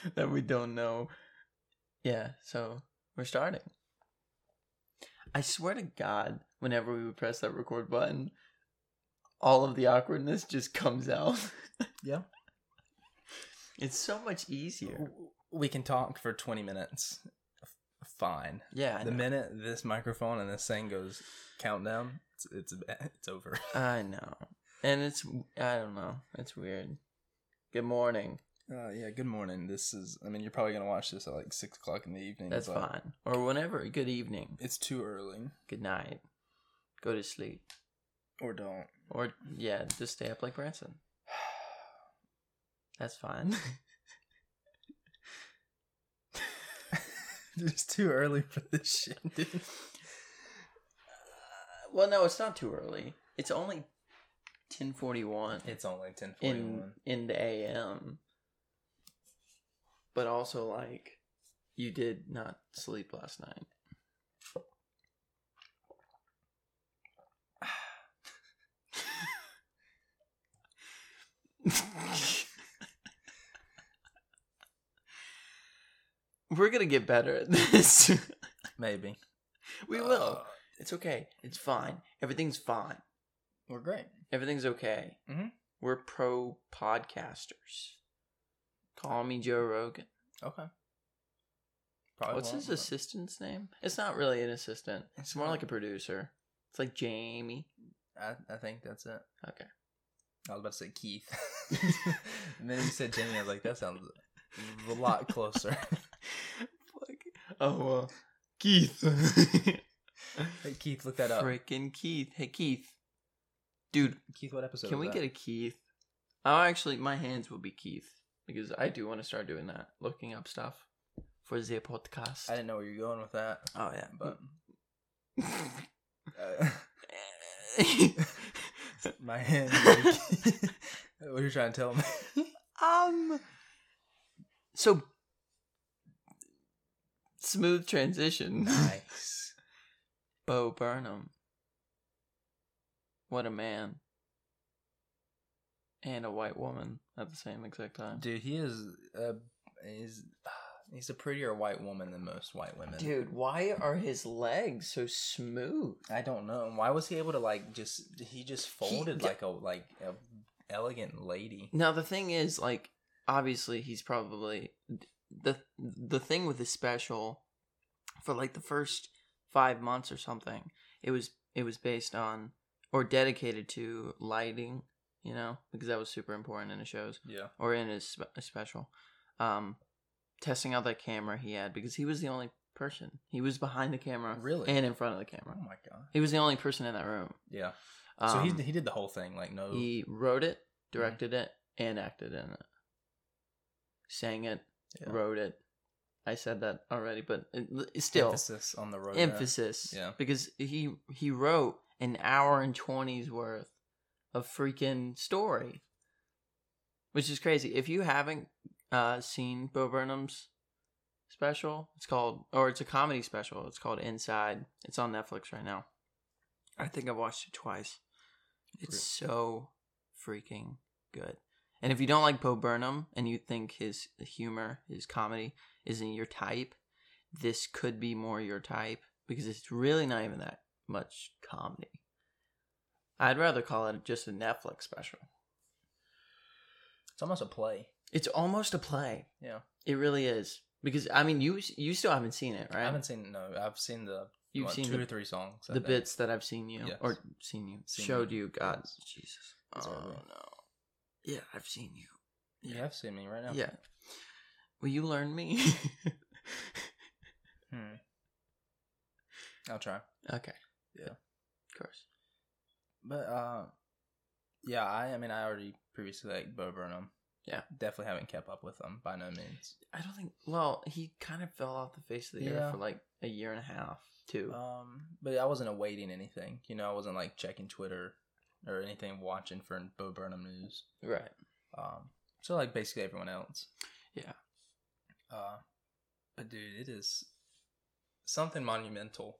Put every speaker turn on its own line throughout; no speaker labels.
that we don't know. Yeah, so we're starting. I swear to God, whenever we would press that record button, all of the awkwardness just comes out.
Yeah.
It's so much easier.
We can talk for 20 minutes. Fine.
Yeah, I
The
know.
minute this microphone and this thing goes countdown, it's it's, it's over.
I know. And it's I don't know. It's weird. Good morning.
Uh, yeah. Good morning. This is. I mean, you're probably gonna watch this at like six o'clock in the evening.
That's
but
fine. Or whenever. Good evening.
It's too early,
Good night. Go to sleep.
or don't.
Or yeah, just stay up like Branson. That's fine.
it's too early for this shit, dude.
well, no, it's not too early. It's only ten forty one
It's only 10:41
in in the AM. But also, like, you did not sleep last night. We're gonna get better at this.
Maybe
we will.
Uh,
It's okay. It's fine. Everything's fine.
we're great.
Everything's okay.
Mhm.
We're pro podcasters. Call me Joe Rogan.
Okay. Probably
What's
won't,
his
but-
assistant's name? It's not really an assistant. It's more like a producer. It's like Jamie.
I, I think that's it.
Okay.
I was about to say Keith. and then you said Jamie. I was like, that sounds a lot closer.
Fuck. Oh well. Keith.
hey, Keith, look that up.
Freaking Keith. Hey Keith. Dude,
Keith, what episode?
can we get a Keith? Oh, actually, my hands will be Keith because I do want to start doing that, looking up stuff for the podcast.
I didn't know where you're going with that,
oh yeah,
but uh, my hand. what are you trying to tell me?
um. So smooth transition.
nice.
Bo Burnham. What a man. And a white woman at the same exact time.
Dude, he is. Uh, he's. He's a prettier white woman than most white women.
Dude, why are his legs so smooth?
I don't know. Why was he able to like just? He just folded
yeah.
like a like a elegant lady.
Now the thing is, like, obviously he's probably the the thing with his special for like the first five months or something. It was it was based on or dedicated to lighting, you know, because that was super important in his shows
Yeah.
or in his spe- special. Um, testing out that camera he had because he was the only person. He was behind the camera,
Really?
and in front of the camera.
Oh my god.
He was the only person in that room.
Yeah.
Um,
so he he did the whole thing. Like no.
he wrote it, directed it, and acted in it. Sang it,
yeah.
wrote it. I said that already, but it, it's still
emphasis on the road.
emphasis.
Yeah.
because he he wrote an hour and twenty's worth of freaking story, which is crazy. If you haven't uh, seen Bo Burnham's special, it's called, or it's a comedy special. It's called Inside. It's on Netflix right now. I think I've watched it twice. It's so freaking good. And if you don't like Bo Burnham and you think his humor, his comedy isn't your type, this could be more your type because it's really not even that much comedy. I'd rather call it just a Netflix special.
It's almost a play.
It's almost a play.
Yeah.
It really is because I mean you you still haven't seen it, right?
I haven't seen no. I've seen the
You've
what,
seen
two
the-
or three songs. I
the
think.
bits that I've seen you
Yes.
or seen you
Seen
showed
you.
you. God,
Yes.
Jesus.
It's
oh no. Yeah, I've seen you.
You have seen me right now.
Yeah. Will you learn me?
Hmm. I'll try.
okay.
Yeah.
Of course.
But uh, yeah. I. I mean, I already previously liked Bo Burnham.
Yeah.
Definitely haven't kept up with him by no means.
I don't think. Well, he kind of fell off the face of the
Yeah.
earth for like a year and a half, too.
Um, but I wasn't awaiting anything. You know, I wasn't like checking Twitter or anything, watching for Bo Burnham news.
right.
Um, so like basically everyone else.
Yeah.
Uh, but dude, it is something monumental.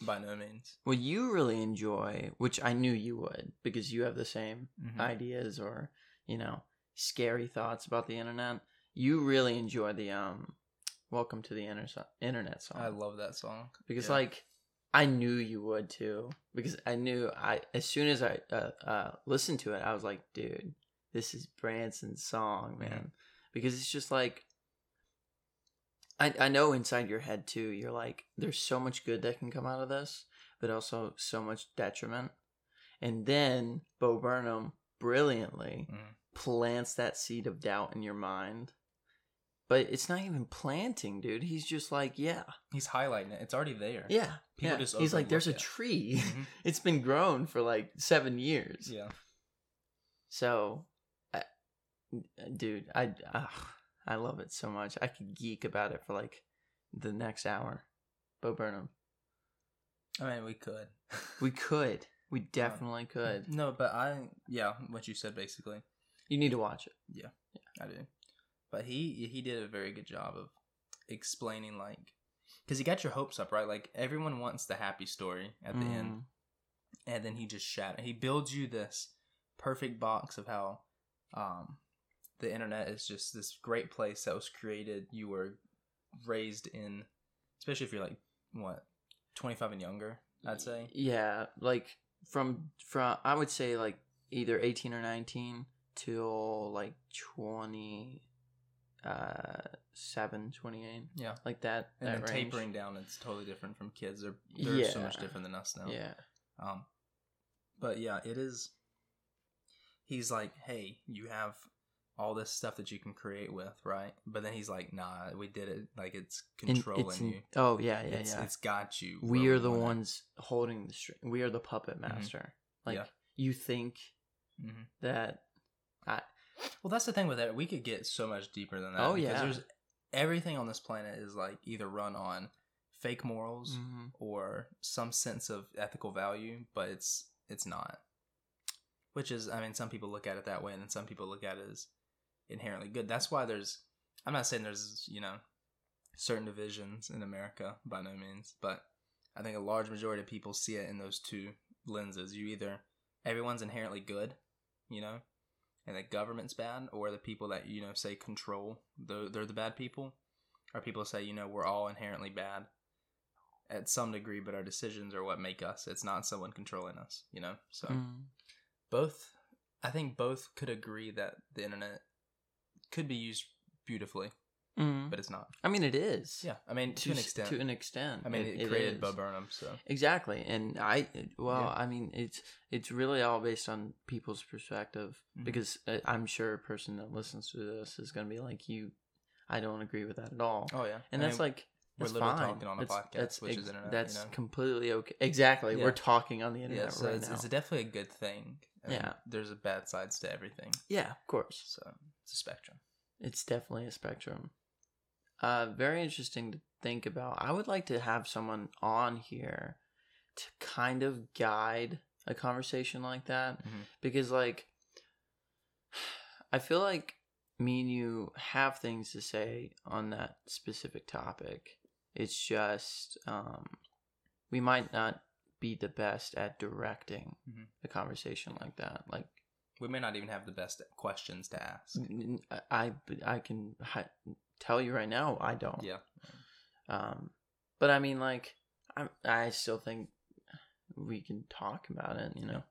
By no means.
Well, you really enjoy, which I knew you would, because you have the same
Mhm.
ideas or you know scary thoughts about the internet. you really enjoy the um, "Welcome to the Inter- Internet" song.
I love that song
because
Yeah.
like I knew you would too because I knew I as soon as I uh, uh listened to it I was like dude this is Branson's song man
Mhm.
because it's just like I I know inside your head too you're like there's so much good that can come out of this but also so much detriment and then Bo Burnham brilliantly
Mhm.
plants that seed of doubt in your mind but it's not even planting dude he's just like yeah
He's highlighting it. It's already there.
yeah,
People
yeah.
just
He's like, there's a
it.
tree.
Mhm.
it's been grown for like seven years.
Yeah.
So, I, dude, I ugh, I love it so much. I could geek about it for like the next hour. Bo Burnham.
I mean, we could.
We could. We definitely could.
No, but I yeah, what you said basically.
You need to watch it. Yeah, yeah.
I do. But he he did a very good job of explaining like because he got your hopes up right. Like everyone wants the happy story at the end,
Mm.
and then he just shattered. He builds you this perfect box of how um the internet is just this great place that was created. You were raised in, especially if you're like what twenty five and younger. I'd say.
Yeah, like from from I would say like either eighteen or nineteen till like twenty uh seven, twenty eight.
Yeah.
Like that.
And
that
then
range.
tapering down, it's totally different from kids. They're they're so much different than us now.
Yeah.
Um, but yeah, it is. He's like, hey, you have all this stuff that you can create with, right? But then he's like, nah, we did it. Like it's controlling
it's
you.
Oh yeah, yeah,
it's,
yeah.
it's got you.
we are the ones holding the string. We are the puppet master. Like
Yeah.
you think
Mhm.
that I
Well, that's the thing with it. We could get so much deeper than that.
Oh,
because
yeah.
There's everything on this planet is like either run on fake morals
Mhm.
or some sense of ethical value, but it's it's not. Which is, I mean, some people look at it that way, and then some people look at it as inherently good. That's why there's. I'm not saying there's you know certain divisions in America by no means, but I think a large majority of people see it in those two lenses. You either everyone's inherently good, you know, and the government's bad, or the people that you know say control they're, they're the bad people, or people say you know we're all inherently bad at some degree, but our decisions are what make us. It's not someone controlling us, you know. So
Mm.
both, I think both could agree that the internet could be used beautifully,
Mhm.
but it's not.
I mean, it is.
Yeah, I mean to, an extent.
To an extent.
I mean, it, created Bo Burnham, so
Exactly, and I well,
Yeah.
I mean, it's it's really all based on people's perspective
Mhm.
because uh, I'm sure a person that listens to this is going to be like you. I don't agree with that at all,
oh yeah,
and
I
that's
mean,
like
we're literally
fine.
talking on a podcast,
that's
which is internet, you
That's
know?
completely okay. Exactly,
Yeah.
we're talking on the internet
yeah, so
right
it's,
now.
it's definitely a good thing. I mean,
Yeah.
there's a bad sides to everything,
yeah, of course.
so it's a spectrum.
It's definitely a spectrum. Uh, very interesting to think about. I would like to have someone on here to kind of guide a conversation like that
Mhm.
because, like, I feel like me and you have things to say on that specific topic. It's just um, we might not be the best at directing
Mhm.
a conversation like that. Like
We may not even have the best questions to ask.
I I can hi- tell you right now I don't.
Yeah,
Um, but I mean, like, I I still think we can talk about it. You know,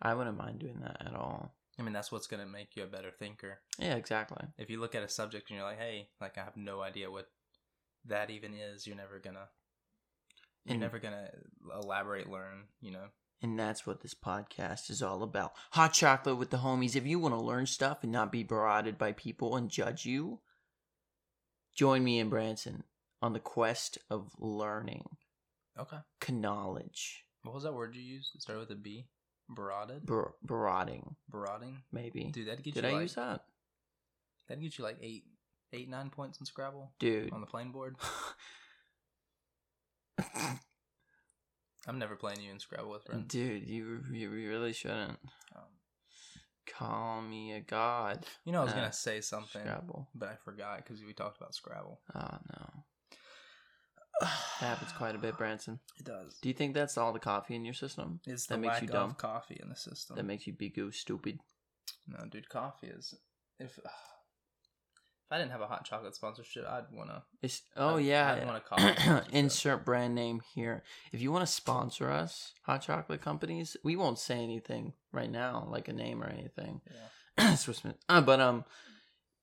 I wouldn't mind doing that at all.
I mean that's what's gonna make you a better thinker.
Yeah, exactly.
If you look at a subject and you're like, hey, like I have no idea what that even is, you're never gonna you're
And
never gonna elaborate, learn. You know,
and that's what this podcast is all about. Hot chocolate with the homies. If you want to learn stuff and not be berated by people and judge you, join me and Branson on the quest of learning
okay.
knowledge.
What was that word you used? It started with a B. Berated.
Ber- berating,
Berating.
maybe.
Dude, that get
Did
you
I
like
use that?
that get you like eight, eight, nine points in Scrabble
Dude.
on the playing board. I'm never playing you in Scrabble with friends.
Dude, you you really shouldn't
Um,
call me a god.
you know, I was
Uh,
gonna say something,
Scrabble.
but I forgot because we talked about Scrabble.
Oh no, that happens quite a bit, Branson.
It does.
Do you think that's all the coffee in your system
It's
that
the
makes
lack
you dumb?
of coffee in the system.
that makes you be goo stupid?
no, dude, coffee is if if I didn't have a hot chocolate sponsorship, I'd wanna.
It's, oh
I'd-
yeah,
I'd want a coffee
insert brand name here. If you want to sponsor us, hot chocolate companies, we won't say anything right now, like a name or anything.
Yeah.
Swiss uh, but um,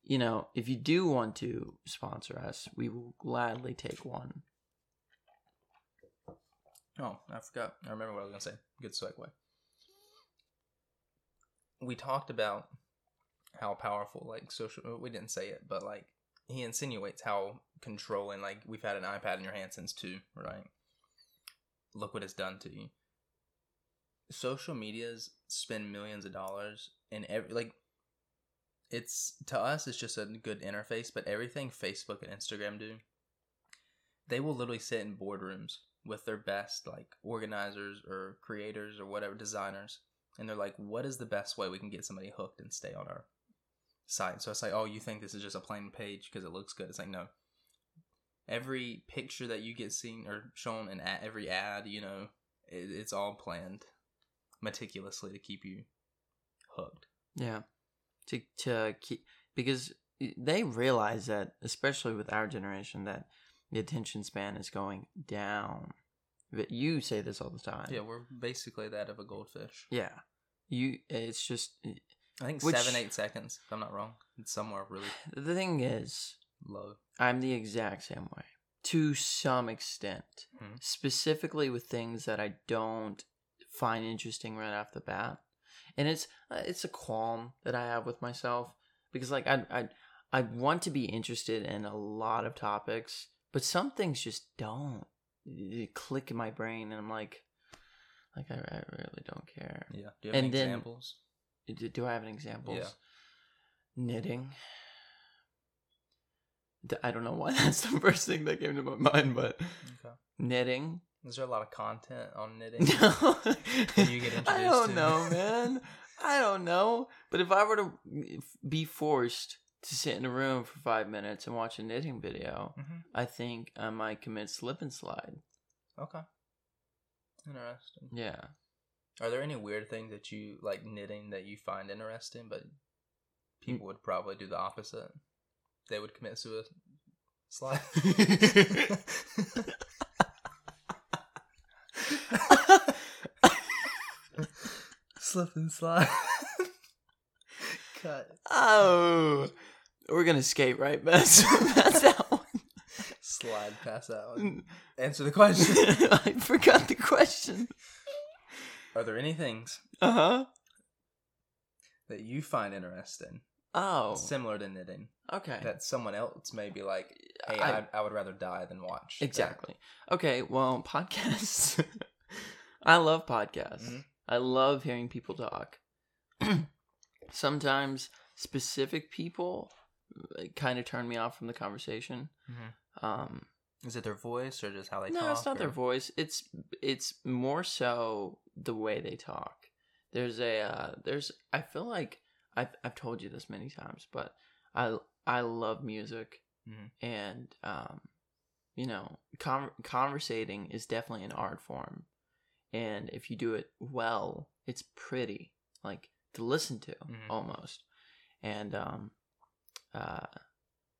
you know, if you do want to sponsor us, we will gladly take one.
Oh, I forgot. I remember what I was gonna say. Good segue. We talked about how powerful, like social. We didn't say it, but like he insinuates how controlling. Like we've had an iPad in your hand since two, right? Look what it's done to you. Social medias spend millions of dollars, and every like, it's to us, it's just a good interface. But everything Facebook and Instagram do, they will literally sit in boardrooms with their best like organizers or creators or whatever designers and they're like what is the best way we can get somebody hooked and stay on our site so it's like oh you think this is just a plain page because it looks good it's like no every picture that you get seen or shown in a- every ad you know it, it's all planned meticulously to keep you hooked
Yeah, to to keep because they realize that, especially with our generation, that the attention span is going down. But you say this all the time.
yeah we're basically that of a goldfish
Yeah. You. It's just
i think
Which-
seven eight seconds if i'm not wrong. It's somewhere really
the thing is,
low.
I'm the exact same way to some extent,
Mhm.
specifically with things that I don't find interesting right off the bat, and it's uh, it's a qualm that I have with myself because like I I I want to be interested in a lot of topics, but some things just don't. Click in my brain, and I'm like, like I, I really don't care.
yeah. Do you have
And
any
then-
examples
Do, do I have an example?
Yeah.
Knitting. I don't know why that's the first thing that came to my mind, but
okay
knitting.
Is there a lot of content on knitting?
No,
you get
I don't know, man. I don't know. But if I were to be forced to sit in a room for five minutes and watch a knitting video,
hmm
I think I might commit slip and slide.
Okay. Interesting.
Yeah.
Are there any weird things that you like knitting that you find interesting, but hmm. people would probably do the opposite? They would commit suicide. Slip and slide. Cut.
oh, we're gonna skate right past, past that one.
Slide past that one. Hmm. Answer the question.
I forgot the question.
Are there any things
Uh huh.
that you find interesting,
Oh,
similar to knitting,
okay.
that someone else may be like, hey,
I-
I, I, would rather die than watch. that."
Exactly. Okay, well, podcasts. I love podcasts.
Mhm.
I love hearing people talk. Sometimes specific people kind of turn me off from the conversation.
Mhm.
Um,
Is it their voice or just how they talk?
no,
talk?
it's not their
or-
voice. It's it's more so the way they talk. There's a uh, there's I feel like I've I've told you this many times, but I I love music
Mhm.
and um, you know, con- conversating is definitely an art form, and if you do it well, it's pretty like to listen to
Mhm.
almost, and um, uh,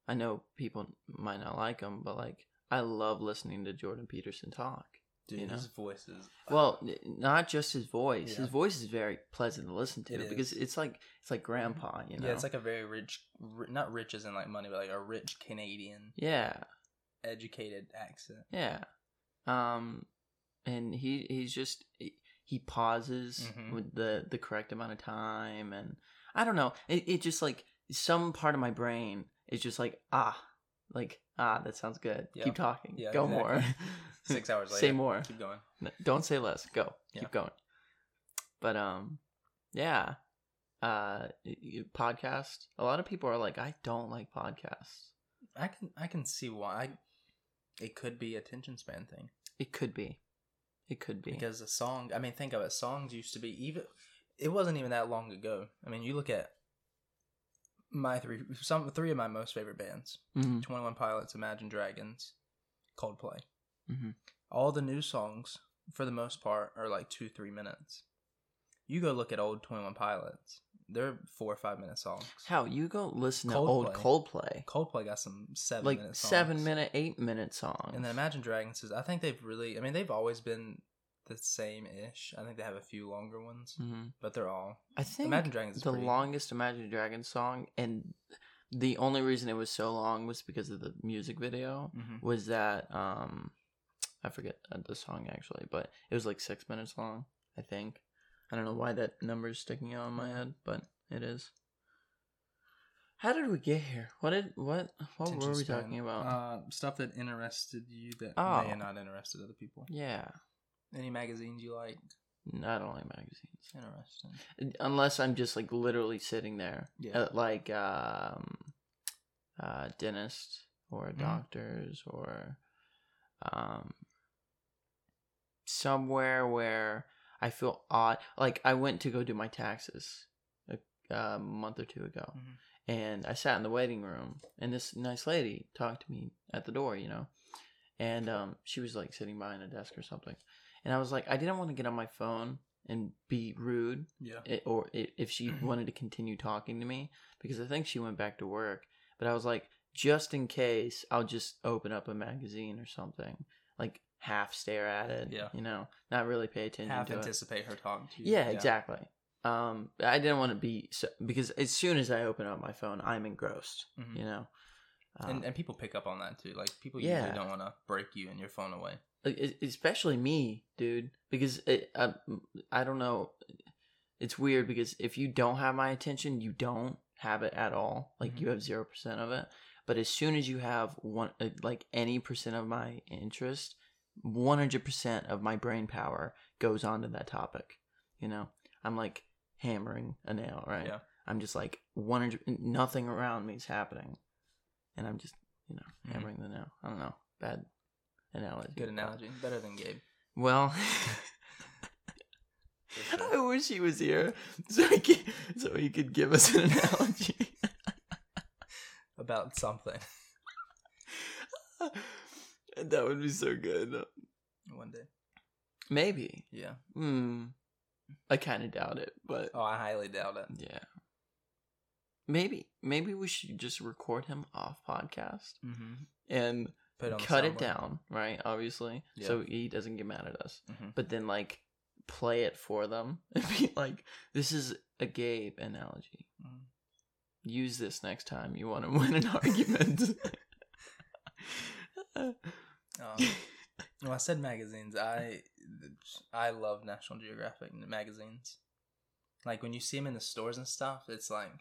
I know people might not like them, but like I love listening to Jordan Peterson talk.
Dude,
you know?
his voice is.
Well, not just his voice.
Yeah.
His voice is very pleasant to listen to
It
because
is.
it's like it's like grandpa, you know.
Yeah, it's like a very rich, not rich as in like money, but like a rich Canadian
yeah,
educated accent.
yeah. Um, and he he's just he, pauses
Mhm.
with the the correct amount of time, and I don't know. It it just like some part of my brain is just like ah, like ah, that sounds good.
Yeah.
Keep talking.
Yeah,
Go
exactly.
more.
Six hours later.
Say more.
Keep going.
N- Don't say less. Go.
Yeah.
Keep going. But um, yeah. Uh, podcast. A lot of people are like, I don't like podcasts.
I can I can see why. It could be attention span thing
It could be. It could be.
because a song. I mean, think of it. Songs used to be even. It wasn't even that long ago. I mean, you look at my three, some three of my most favorite bands:
Mhm,
Twenty One Pilots, Imagine Dragons, Coldplay.
mhm.
All the new songs, for the most part, are like two three minutes. You go look at old Twenty One Pilots. they're four or five minute songs.
How you go listen to old Coldplay?
Coldplay got some seven
like
minute songs.
seven minute, eight minute songs.
And then Imagine Dragons is I think they've really I mean they've always been the same ish. I think they have a few longer ones,
hmm
but they're all
I think
Imagine Dragons
the
pretty-
longest Imagine Dragons song, and the only reason it was so long was because of the music video.
Mhm.
Was that um, I forget uh, the song actually, but it was like six minutes long. I think. I don't know why that number is sticking out in my head, but it is. How did we get here? What did what what were we talking about?
Uh, stuff that interested you that
Oh.
may not interested other people.
yeah,
Any magazines you like?
not only magazines.
Interesting.
unless I'm just like literally sitting there,
Yeah.
at, like um, uh, dentist or
Mhm.
doctors or um, somewhere where I feel odd. Like I went to go do my taxes a, a month or two ago,
Mhm.
and I sat in the waiting room, and this nice lady talked to me at the door, you know, and um, she was like sitting behind a desk or something, and I was like, I didn't want to get on my phone and be rude
Yeah.
it, or i if she wanted to continue talking to me because I think she went back to work. But I was like, just in case, I'll just open up a magazine or something, like half stare at it.
Yeah.
you know, not really pay attention
Half
to it.
anticipate her talking to you.
Yeah, exactly. Um, I didn't want to be so, because as soon as I open up my phone, I'm engrossed.
Mhm.
You know, um,
And, and people pick up on that too. Like people
Yeah.
usually don't want to break you and your phone away.
especially me, dude, because it, uh, I don't know. It's weird because if you don't have my attention, you don't have it at all. Like
Mhm.
you have zero percent of it. But as soon as you have one, uh, like any percent of my interest, one hundred percent of my brain power goes onto that topic. You know, I'm like hammering a nail, right?
Yeah.
I'm just like one hundred. Nothing around me is happening, and I'm just you know
Mhm.
hammering the nail. I don't know. Bad analogy.
Good analogy. Better than Gabe.
well,
For
I wish he was here so he could, so he could give us an analogy.
About something.
that would be so good.
One day.
Maybe.
Yeah.
Hmm. I kind of doubt it, but
Oh, I highly doubt it.
yeah. Maybe. Maybe we should just record him off podcast
Mm-hmm.
and
Put it
cut it down, right? Obviously,
Yeah.
so he doesn't get mad at us.
Mhm.
But then, like, play it for them and be like, "This is a Gabe analogy.
Mhm.
Use this next time you want to win an argument."
Um, well, I said magazines. I I love National Geographic magazines. Like when you see them in the stores and stuff, it's like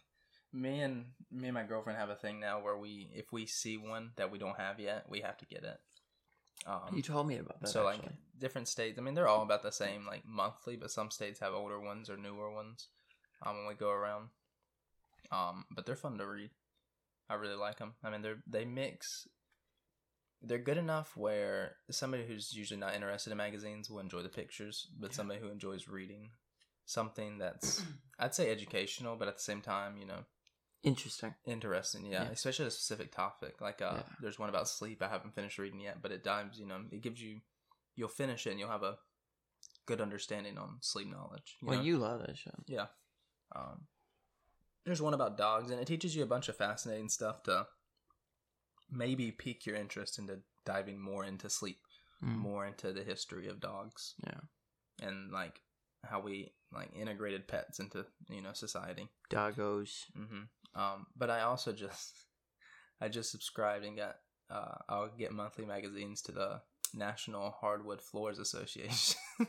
me and me and my girlfriend have a thing now where we if we see one that we don't have yet, we have to get it. Um,
you told me about that.
so
actually.
like different states. I mean, they're all about the same, like monthly, but some states have older ones or newer ones. Um, when we go around, um, but they're fun to read. I really like them. I mean, they're they mix. They're good enough where somebody who's usually not interested in magazines will enjoy the pictures, but
Yeah.
somebody who enjoys reading something that's I'd say educational, but at the same time, you know,
interesting.
interesting yeah,
Yeah.
especially a specific topic like uh
Yeah.
there's one about sleep i haven't finished reading yet but it dives you know it gives you you'll finish it and you'll have a good understanding on sleep knowledge you
well,
know?
you love that show.
yeah um there's one about dogs and it teaches you a bunch of fascinating stuff to maybe pique your interest into diving more into sleep
Mm.
more into the history of dogs
Yeah.
and like how we like integrated pets into you know society
Doggos.
hmm Um, but I also just I just subscribed and got uh, I'll get monthly magazines to the National Hardwood Floors Association.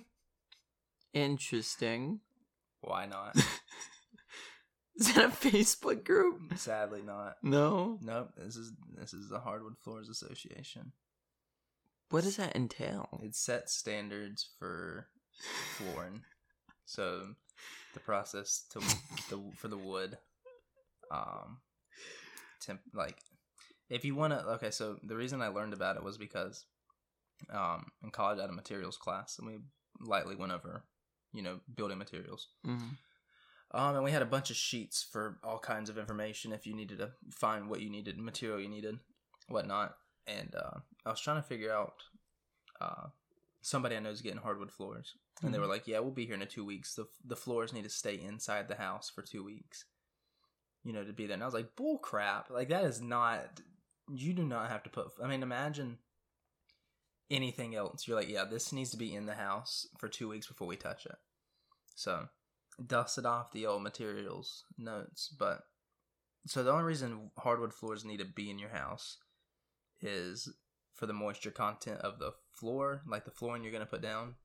Interesting.
Why not?
Is that a Facebook group?
Sadly, not.
No.
Nope. This is this is the Hardwood Floors Association.
What does that entail?
It sets standards for flooring. So the process to the for the wood, um, temp like if you want to. Okay, so the reason I learned about it was because, um, in college I had a materials class and we lightly went over, you know, building materials.
Mm.
Um, and we had a bunch of sheets for all kinds of information if you needed to find what you needed, material you needed, whatnot. And uh, I was trying to figure out uh, somebody I know is getting hardwood floors, and they
Mhm.
were like, "Yeah, we'll be here in two weeks. the The floors need to stay inside the house for two weeks, you know, to be there." And I was like, "Bull crap! Like that is not. You do not have to put. I mean, imagine anything else. You're like, yeah, this needs to be in the house for two weeks before we touch it. So dusted off the old materials notes, but so the only reason hardwood floors need to be in your house is for the moisture content of the floor, like the flooring you're going to put down,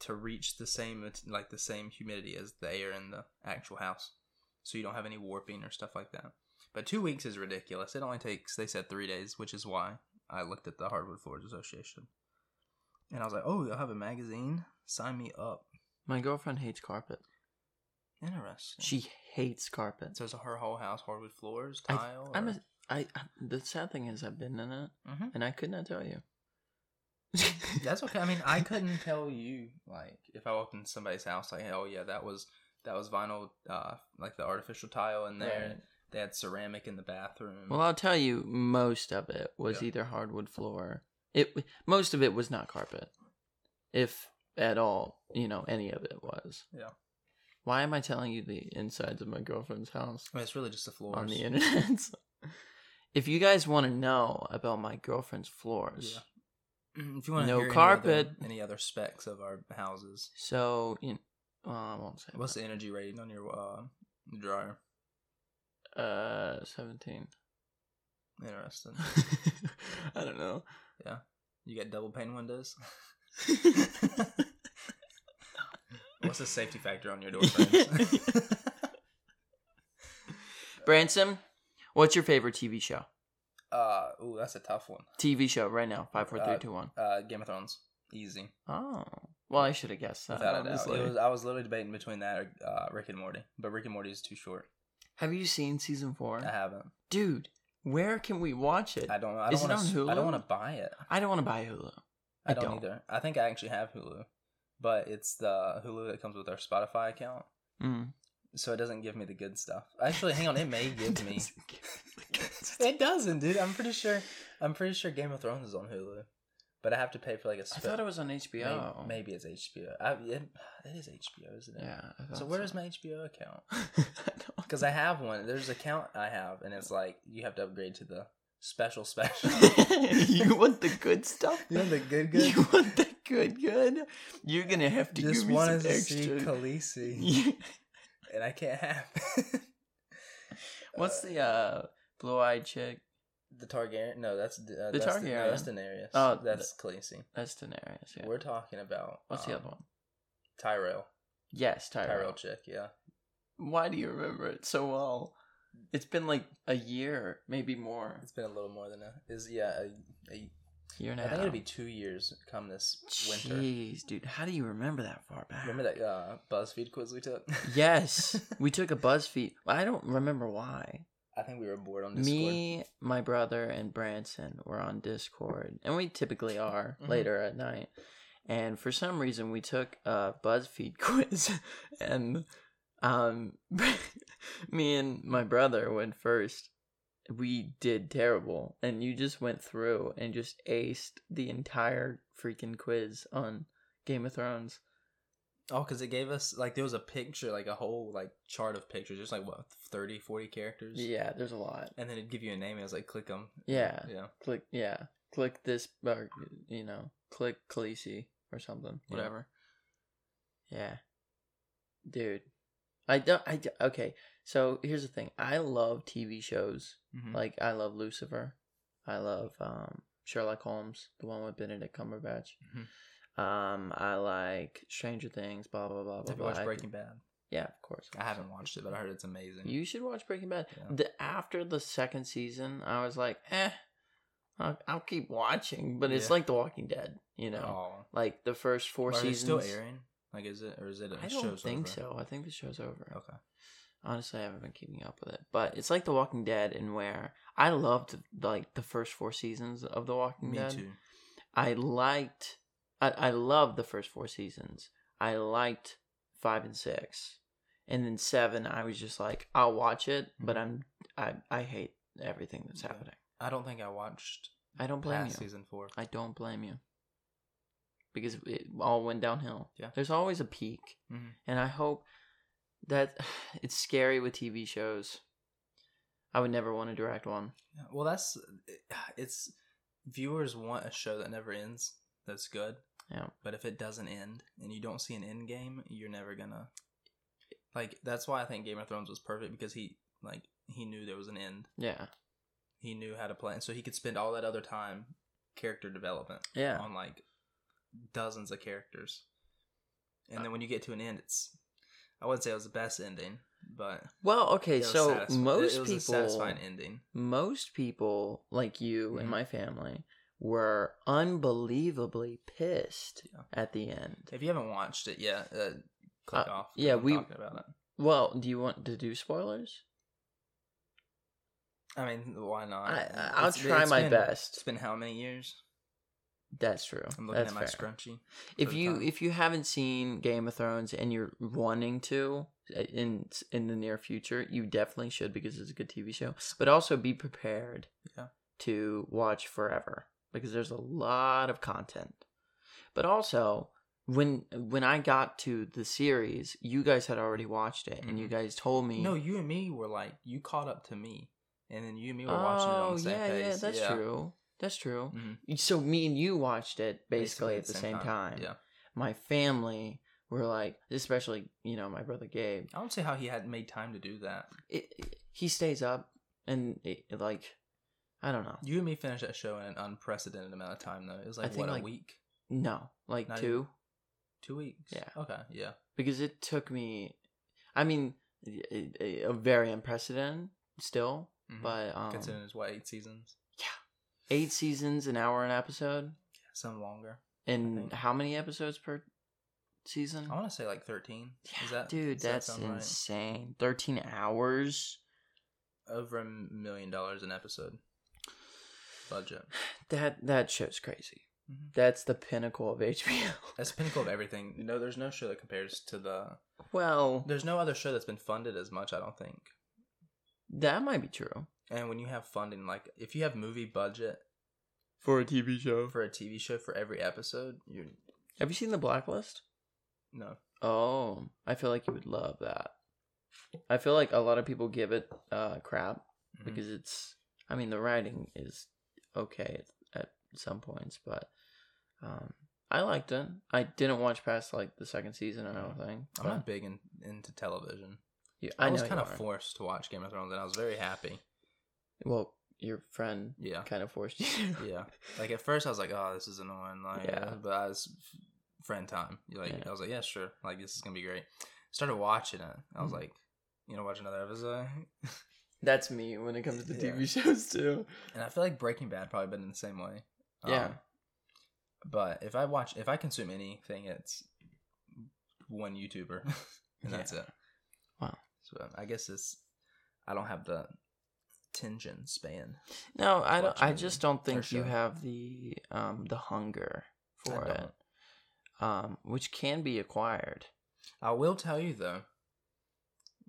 to reach the same like the same humidity as the air in the actual house, so you don't have any warping or stuff like that. But two weeks is ridiculous. It only takes they said three days, which is why I looked at the Hardwood Floors Association, and I was like, "Oh, you'll have a magazine? Sign me up."
My girlfriend hates carpet.
Interesting.
She hates carpet.
so is her whole house hardwood floors, tile.
I'm a, I, I. The sad thing is, I've been in it,
Mhm.
and I could not tell you.
That's okay. I mean, I couldn't tell you like if I walked into somebody's house, like, oh yeah, that was that was vinyl, uh, like the artificial tile in there.
Right.
They had ceramic in the bathroom.
Well, I'll tell you, most of it was
Yeah.
either hardwood floor. It most of it was not carpet, if at all. You know, any of it was.
Yeah.
Why am I telling you the insides of my girlfriend's house
I mean, it's really just the floors
on the internet? if you guys want to know about my girlfriend's floors,
Yeah. If you want to
No
hear
carpet.
any other, any other specs of our houses,
so you, well, I won't say.
what's the energy rating on your uh, dryer?
uh seventeen?
Interesting.
I don't know.
Yeah, you got double pane windows. What's the safety factor on your door frames?
Branson, what's your favorite TV show?
uh, ooh, that's a tough one.
TV show right now. Five, four, three,
Uh,
two, one.
Uh, Game of Thrones, easy.
Oh, well, I should have guessed that.
Without a doubt. It was, I was literally debating between that or uh, Rick and Morty, but Rick and Morty is too short.
Have you seen season four?
I haven't.
Dude, where can we watch it?
I don't know. I
Is
don't
it
want
on
to. I don't want to buy it.
I don't want to buy Hulu.
I,
I
don't,
don't.
either. I think I actually have Hulu, but it's the Hulu that comes with our Spotify account,
Mm.
so it doesn't give me the good stuff. Actually, hang on, it may give me.
Doesn't give me the good stuff.
It doesn't, dude. I'm pretty sure. I'm pretty sure Game of Thrones is on Hulu, but I have to pay for like a.
a.
I
thought it was on HBO.
Maybe, maybe it's HBO. I, it, it is HBO, isn't it?
Yeah. I
So where is my HBO account? Because I have one. There's an account I have, and it's like you have to upgrade to the special special.
you want the good stuff?
You want the good good?
You want the good good? You're gonna have to
Just
give me some
to
extra.
see Khaleesi,
Yeah.
and I can't have.
What's the uh blue-eyed chick?
The Targaryen? No, that's uh,
The
that's No,
Targaryen.
that's Daenerys.
Oh,
that's Khaleesi.
That's Daenerys. Yeah.
We're talking about.
What's the
um,
other one?
Tyrell.
Yes, Tyrell.
Tyrell chick. Yeah.
Why do you remember it so well? It's been like a year, maybe more.
It's been a little more than a. Is yeah. A, a,
Year and a
I
half.
think it'll be two years come this winter.
Jeez, dude, how do you remember that far back?
Remember that uh, BuzzFeed quiz we took?
Yes, we took a BuzzFeed. I don't remember why.
I think we were bored on Discord.
Me, my brother, and Branson were on Discord, and we typically are
Mhm.
later at night. And for some reason, we took a BuzzFeed quiz, and um, me and my brother went first. We did terrible, and you just went through and just aced the entire freaking quiz on Game of Thrones.
Oh, because it gave us like there was a picture, like a whole like chart of pictures, just like what 30, 40 characters.
Yeah, there's a lot.
And then it'd give you a name. and It was like click them.
Yeah.
Yeah.
click yeah click this or you know click Khaleesi or something whatever yeah dude i don't i d- okay so here's the thing i love tv shows
Mhm.
like i love lucifer i love um sherlock holmes the one with benedict cumberbatch
Mhm.
Um i like stranger things blah blah blah blah,
Have you
blah.
watched
I-
Breaking Bad?
yeah of course
I haven't watched it, but I heard it's amazing.
you should watch breaking bad
Yeah.
the after the second season i was like eh I'll, I'll keep watching but it's
Yeah.
like the walking dead you know
Oh,
like the first four seasons.
still airing? Like, is it or is it? A
I don't think
over?
so. I think the show's over.
Okay.
Honestly, I haven't been keeping up with it, but it's like The Walking Dead, in where I loved like the first four seasons of The Walking
Me
Dead.
too.
I liked, I I loved the first four seasons. I liked five and six, and then seven. I was just like, I'll watch it, but I'm I I hate everything that's happening.
I don't think I watched
I don't blame you.
season four.
I don't blame you. because it all went downhill.
Yeah.
There's always a peak.
Mhm.
And I hope that it's scary with TV shows. I would never want to direct one.
Well, that's it's viewers want a show that never ends. That's good.
Yeah.
But if it doesn't end and you don't see an end game, you're never gonna like. That's why I think Game of Thrones was perfect because he like he knew there was an end.
Yeah.
He knew how to play, and so he could spend all that other time character development
Yeah.
on like dozens of characters. And then when you get to an end, it's I wouldn't say it was the best ending, but
Well, okay,
it
so
satisf-
most
it was
people
a satisfying ending.
most people like you and
Mhm.
my family were unbelievably pissed
Yeah.
at the end.
If you haven't watched it yet, uh, click
Uh,
off.
yeah, we-
talking about it.
Well, do you want to do spoilers?
I mean, why not?
I, I- I'll
It's-
try
it's
my
been-
best.
It's been how many years?
That's true.
I'm looking
That's
at my
fair.
scrunchie.
If you if you haven't seen Game of Thrones and you're wanting to uh, in in the near future, you definitely should because it's a good TV show. But also be prepared
Yeah.
to watch forever because there's a lot of content. But also when when I got to the series, you guys had already watched it and you
Mhm.
guys told me
No, you and me were like you caught up to me, and then you and me were watching it on
Oh
the same
yeah, yeah, that's true. That's true.
Mhm.
So me and you watched it basically, at the same, time.
Yeah,
My family were like, especially you know my brother Gabe.
I don't see how he hadn't made time to do that.
It, it- he stays up and it, like I don't know.
You and me finished that show in an unprecedented amount of time, though. It was
I
like
think,
what
like,
a week,
No, like
Not
two
two weeks.
Yeah.
Okay. Yeah.
because it took me. I mean, it, a very unprecedented still,
Mhm.
but um,
considering it's what eight seasons, Yeah,
eight seasons, an hour an episode,
some longer.
and how many episodes per season?
I want to say like thirteen. Is that
Dude,
does that
that's
right?
insane. Thirteen hours.
over a million dollars an episode budget.
That that show's crazy.
Mhm.
That's the pinnacle of HBO.
That's the pinnacle of everything. No, there's no show that compares to the.
well,
There's no other show that's been funded as much. I don't think.
that might be true
And when you have funding, like if you have movie budget
for a TV show.
for a TV show for every episode, you
Have you seen The Blacklist?
no.
Oh, I feel like you would love that. I feel like a lot of people give it uh, crap
Mhm.
because it's. I mean, the writing is okay at, some points, but um, I liked it. I didn't watch past like the second season or anything.
I'm not big in, into television.
you-
I,
I,
was kind of forced to watch Game of Thrones, and I was very happy.
Well, your friend
Yeah,
kind of forced you.
yeah. Like at first, I was like, "Oh, this is annoying." Like,
Yeah.
but I was friend time. You like,
Yeah.
I was like, "Yeah, sure." Like, this is gonna be great. Started watching it. I was
Mhm.
like, "You know, watch another episode."
That's me when it comes to
Yeah.
TV shows too.
And I feel like Breaking Bad probably been in the same way.
Yeah.
Um, but if I watch, if I consume anything, it's one YouTuber, and
Yeah.
that's it.
Wow.
So I guess it's I don't have the attention span.
No, I don't. I just don't think you
show.
have the um the hunger for it, um, which can be acquired.
I will tell you though,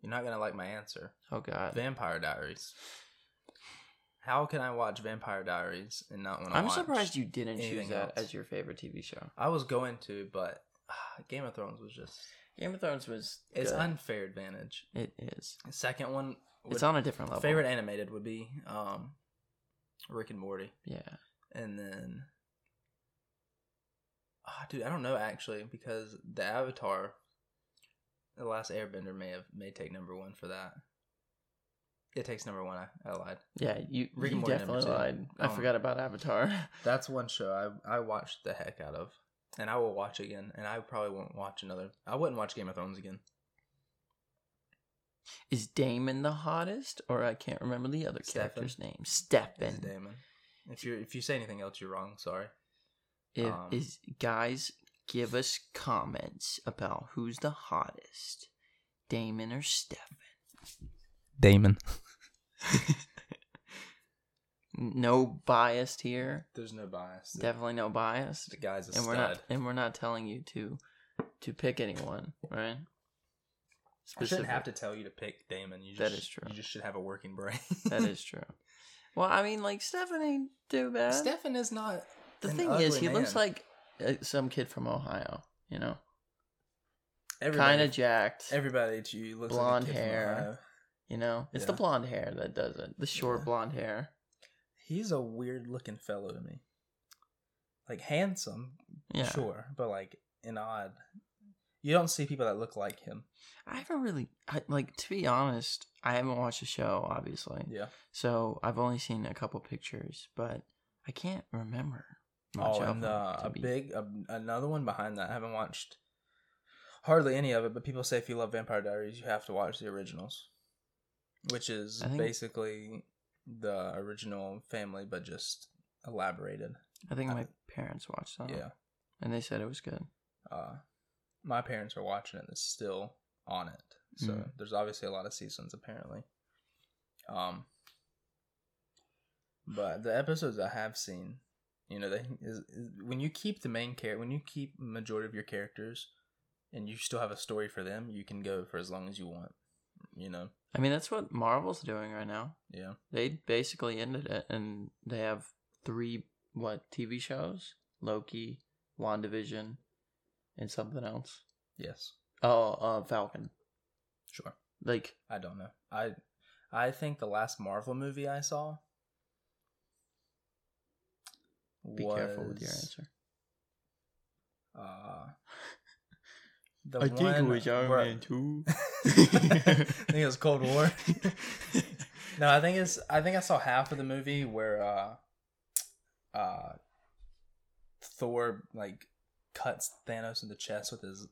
you're not gonna like my answer.
Oh God,
Vampire Diaries. How can I watch Vampire Diaries and not want to?
I'm surprised you didn't choose that
else.
as your favorite TV show.
I was going to, but ah, Game of Thrones was just.
Game of Thrones was.
It's
good.
unfair advantage.
It is.
The second one.
It's on a different level.
Favorite animated would be um, Rick and Morty,
Yeah.
and then. Ah, dude, I don't know actually because the Avatar, the Last Airbender may have may take number one for that. It takes number one. I, I lied.
Yeah, you,
Rick
you
and Morty number
definitely lied. I
Um,
forgot about Avatar.
That's one show I I watched the heck out of, and I will watch again. And I probably won't watch another. I wouldn't watch Game of Thrones again.
Is Damon the hottest, or I can't remember the other
Stefan.
character's name? Stefan.
Damon. If you if you say anything else, you're wrong. Sorry.
If
Um,
is guys give us comments about who's the hottest, Damon or Stefan.
Damon.
No biased here.
There's no bias.
Definitely no bias.
the guy's a
And
stud.
we're not and we're not telling you to to pick anyone, right?
I shouldn't have to tell you to pick Damon. You just,
That is true.
You just should have a working brain.
That is true. Well, I mean, like Stefan ain't too bad.
Stefan is not.
the
an
thing is,
ugly
he looks like Uh, some kid from Ohio. You know, kind of jacked.
everybody to you looks
blonde
like a kid from
hair.
Ohio.
you know, it's the blonde hair that does it. The short
Yeah.
blonde hair.
He's a weird looking fellow to me. Like handsome,
Yeah.
sure, but like an odd. You don't see people that look like him.
I haven't really I, like to be honest. I haven't watched the show, obviously.
Yeah.
So I've only seen a couple pictures, but I can't remember. Much
Oh, and uh, a
be-
big another one behind that. I haven't watched hardly any of it, but people say if you love Vampire Diaries, you have to watch the originals, which is
think-
basically the original family, but just elaborated.
I think
I-
my parents watched that.
Yeah.
and they said it was good.
Uh, my parents are watching it. It's still on it, so
Mm.
there's obviously a lot of seasons apparently. Um, but the episodes I have seen, you know, they is, is when you keep the main character, when you keep majority of your characters, and you still have a story for them, you can go for as long as you want. You know,
I mean, that's what Marvel's doing right now.
yeah,
They basically ended it, and they have three what TV shows: Loki, WandaVision, and something else.
yes,
Oh, uh, Falcon.
sure.
Like,
I don't know. I I think the last Marvel movie I saw.
Be careful with your
was,
answer.
Uh, the one where-
too.
I think it was Cold War. no, I think it's. I think I saw half of the movie where uh, uh, Thor like cuts Thanos in the chest with his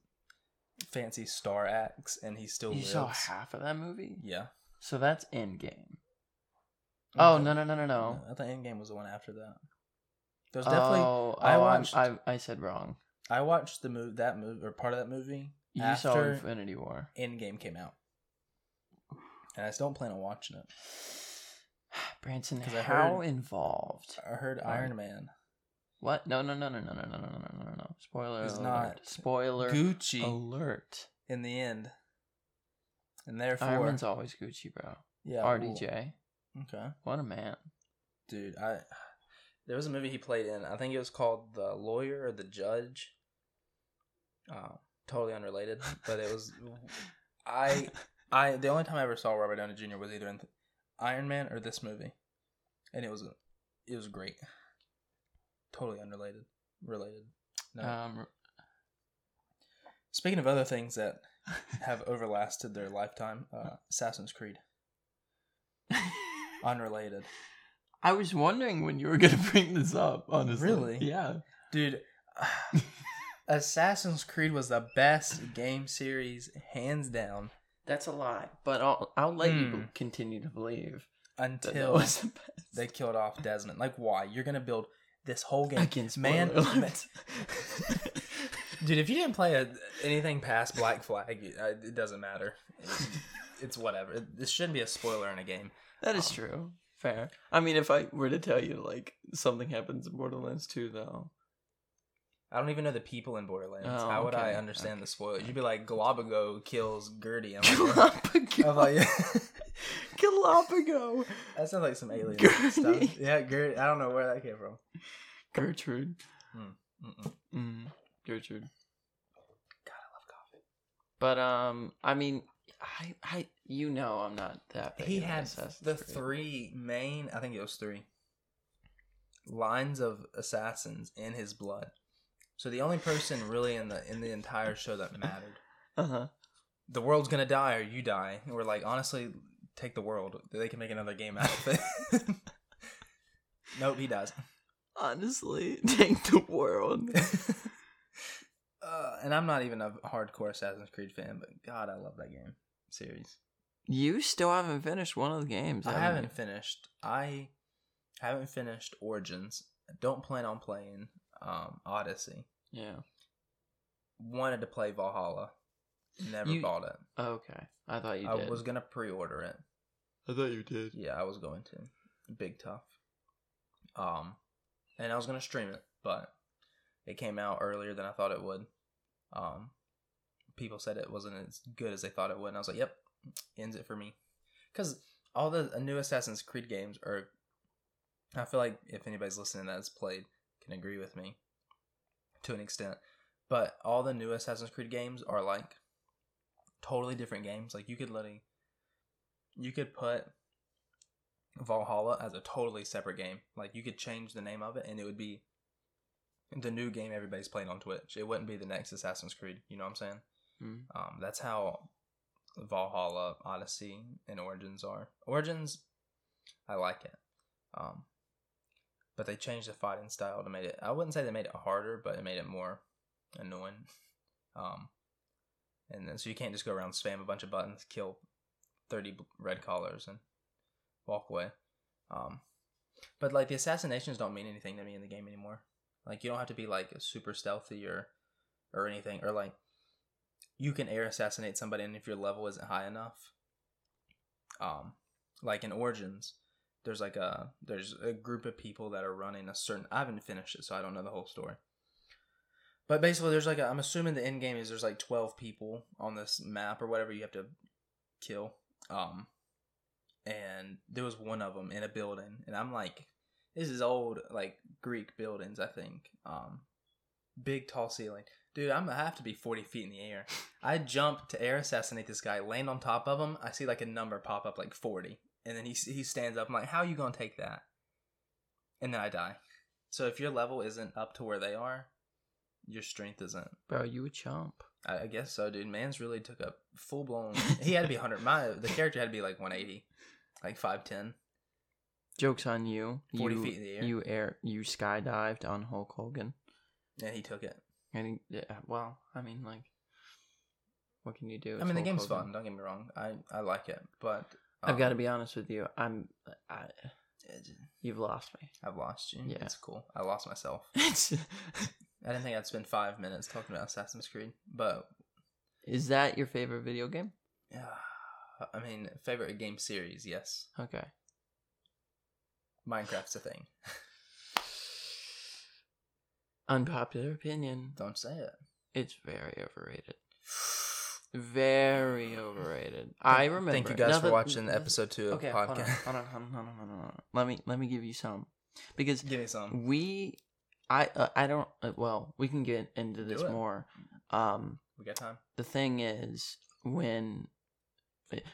fancy star axe, and he still
you
lives.
saw half of that movie,
Yeah.
so that's Endgame. Oh no no no no no!
I thought Endgame was the one after that. There's definitely.
oh,
I
oh,
watched-
I I said wrong.
I watched the move that movie or part of that movie
You
after
saw Infinity War.
Endgame came out, and I still don't plan on watching it.
Branson,
'Cause I
how
heard-
involved?
I heard
Right.
Iron Man,
What? No no no no no no no no no no no! Spoiler
He's
alert!
not
Spoiler
Gucci
alert!
in the end, and therefore,
Iron Man's always Gucci, bro.
yeah,
RDJ,
okay,
what a man.
dude. I there was a movie he played in. I think it was called The Lawyer or The Judge. Uh, totally unrelated, but it was. I I the only time I ever saw Robert Downey Jr. was either in Iron Man or this movie, and it was it was great. Totally unrelated, related. No.
Um,
Speaking of other things that have overlasted their lifetime, uh, Assassin's Creed, unrelated.
I was wondering when you were gonna bring this up. Honestly,
Really?
Yeah.
Dude, Assassin's Creed was the best game series, hands down,
That's a lie, but I'll I'll let you
Hmm.
continue to believe
until
the
they killed off Desmond. Like, why? You're gonna build this whole game,
Against
man. man- Dude, if you didn't play a, anything past Black Flag, uh, it doesn't matter. It- it's whatever. It, this shouldn't be a spoiler in a game.
that is true. Fair. I mean, if I were to tell you like something happens in Borderlands 2, though,
I don't even know the people in Borderlands.
Oh,
How would I understand
okay.
the spoilers? You'd be like, Galabago kills Gertie. I'm like,
Galapagos.
I'm like, yeah.
Galapagos.
that sounds like some alien
Gertie.
stuff. Yeah, Gertie. I don't know where that came from.
Gertrude.
Mm-mm.
Mm, Gertrude.
God, I love coffee.
But um, I mean, I I you know I'm not that. Big
He had the three main. I think it was three lines of assassins in his blood. So the only person really in the in the entire show that mattered.
Uh-huh.
The world's gonna die or you die. And we're like, honestly, take the world. They can make another game out of it. nope, he dies.
Honestly, take the world.
uh, and I'm not even a hardcore Assassin's Creed fan, but God, I love that game series.
you still haven't finished one of the games.
I
haven't
haven't finished. I haven't finished Origins. Don't plan on playing um, Odyssey.
Yeah.
Wanted to play Valhalla. Never
You-
bought it.
Okay. I thought you
I
did.
was gonna pre-order it.
I thought you did.
Yeah, I was going to. Big tough. Um, and I was gonna stream it, but it came out earlier than I thought it would. Um, people said it wasn't as good as they thought it would, and I was like, "Yep, ends it for me." Because all the new Assassin's Creed games are, I feel like if anybody's listening that's played can agree with me. to an extent. But all the new Assassin's Creed games are like totally different games. Like you could literally, you could put Valhalla as a totally separate game. Like you could change the name of it, and it would be the new game everybody's playing on Twitch. It wouldn't be the next Assassin's Creed. You know what I'm saying?
Mm.
Um, that's how Valhalla, Odyssey, and Origins are. Origins, I like it. Um, but they changed the fighting style to make it. I wouldn't say they made it harder, but it made it more annoying. Um, and then so you can't just go around spam a bunch of buttons, kill thirty red collars, and walk away. Um, but like the assassinations don't mean anything to me in the game anymore. Like you don't have to be like super stealthy or or anything, or like you can air assassinate somebody, and if your level isn't high enough, um, like in Origins, there's like a there's a group of people that are running a certain. I haven't finished it, so I don't know the whole story. But basically, there's like I'm assuming the end game is there's like 12 people on this map or whatever you have to kill. Um, and there was one of them in a building, and I'm like, this is old like Greek buildings, I think. Um, big tall ceiling, dude. I'm gonna have to be 40 feet in the air. I jump to air assassinate this guy, land on top of him. I see like a number pop up like 40, and then he he stands up. I'm like, how are you gonna take that? And then I die. So if your level isn't up to where they are, your strength isn't.
Bro, you a chump.
I, I guess so, dude. Man's really took a full blown. he had to be 100. My the character had to be like 180, like 5'10.
Joke's on you.
40
you,
feet in the air.
You air you skydived on Hulk Hogan.
And he took it.
And yeah, well, I mean, like, what can you do?
I
It's
mean, the
Hulk
game's
Hogan.
fun. Don't get me wrong. I I like it, but
I've
um,
got to be honest with you. I'm, I, you've lost me.
I've lost you.
Yeah.
it's cool. I lost myself.
It's,
I didn't think I'd spend five minutes talking about Assassin's Creed, but
is that your favorite video game?
yeah, I mean, favorite game series, yes.
Okay.
Minecraft's a thing.
Unpopular opinion.
Don't say it.
It's very overrated. Very overrated. I remember.
Thank you guys for
Now
watching
that-
episode two of
Okay,
the
hold on,
podcast.
hold on, hold on, hold on, hold on, hold on. Let me let me give you some because
Give me some.
we, I uh, I don't. Uh, well, we can get into this more. Um,
We got time.
the thing is when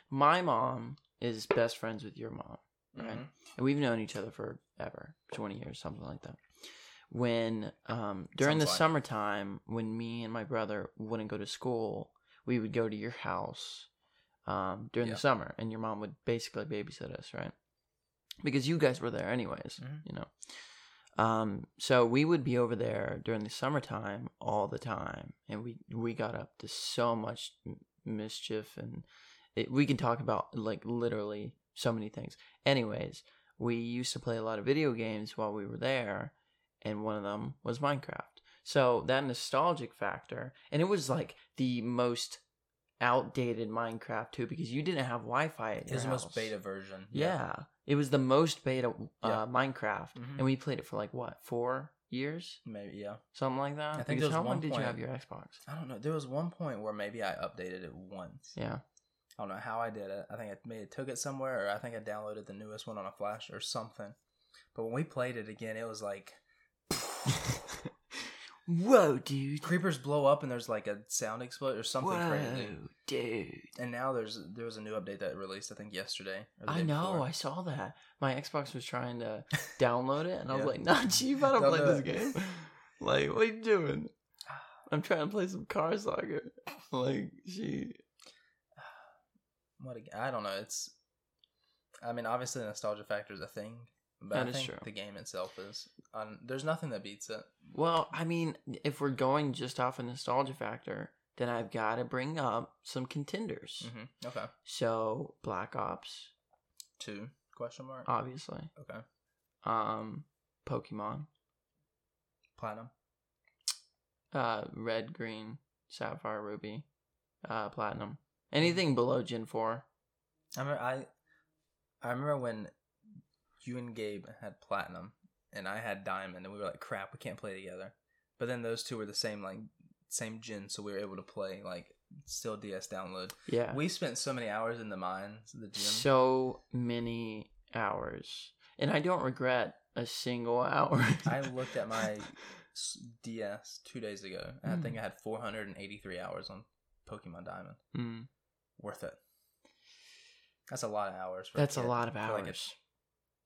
my mom is best friends with your mom, right?
Mhm.
and we've known each other forever 20 years something like that when um during the
like.
summertime when me and my brother wouldn't go to school we would go to your house um during
Yeah.
the summer and your mom would basically babysit us right because you guys were there anyways
Mhm.
you know um so we would be over there during the summertime all the time and we we got up to so much m- mischief and it, we can talk about like literally so many things anyways we used to play a lot of video games while we were there and one of them was minecraft so that nostalgic factor and it was like the most outdated minecraft too because you didn't have wi-fi at
It was the
house.
most beta version.
yeah. it was the most beta uh,
Yeah.
minecraft
Mhm.
and we played it for like what four years
Maybe, yeah.
something like that
I think
Because
there was
how long did you have your xbox
I don't know. There was one point where maybe I updated it once.
yeah
I don't know how I did it. I think I maybe took it somewhere, or I think I downloaded the newest one on a flash or something. But when we played it again, it was like
whoa dude
creepers blow up and there's like a sound explosion or something
whoa
crazy.
dude
And now there's there was a new update that released I think yesterday.
I know,
before.
I saw that. My Xbox was trying to download it, and I was
Yeah.
like, "Nah, Chief, I don't
Don't
play
do
this
it.
game. Like, what are you doing? I'm trying to play some car soccer. Like, she,
What a, I don't know. It's I mean obviously the nostalgia factor is a thing, but
That
I
is
think
true.
the game itself is. Um, there's nothing that beats it.
well, I mean, if we're going just off a nostalgia factor, then I've got to bring up some contenders.
hmm Okay.
So, Black Ops,
Two question mark.
obviously.
okay.
Um, Pokemon,
Platinum.
uh, Red, Green, Sapphire, Ruby, uh, Platinum. Anything below Gen Four.
I remember I, I remember when you and Gabe had platinum and I had diamond, and we were like, "Crap, we can't play together." But then those two were the same like same gen, so we were able to play like still DS download.
Yeah.
We spent so many hours in the mines, the gym.
so many hours and i don't regret a single hour
I looked at my DS two days ago. And I
Mm.
think I had 483 hours on Pokemon Diamond.
Mm.
Worth it. That's a lot of hours.
That's a
kid,
lot of
for like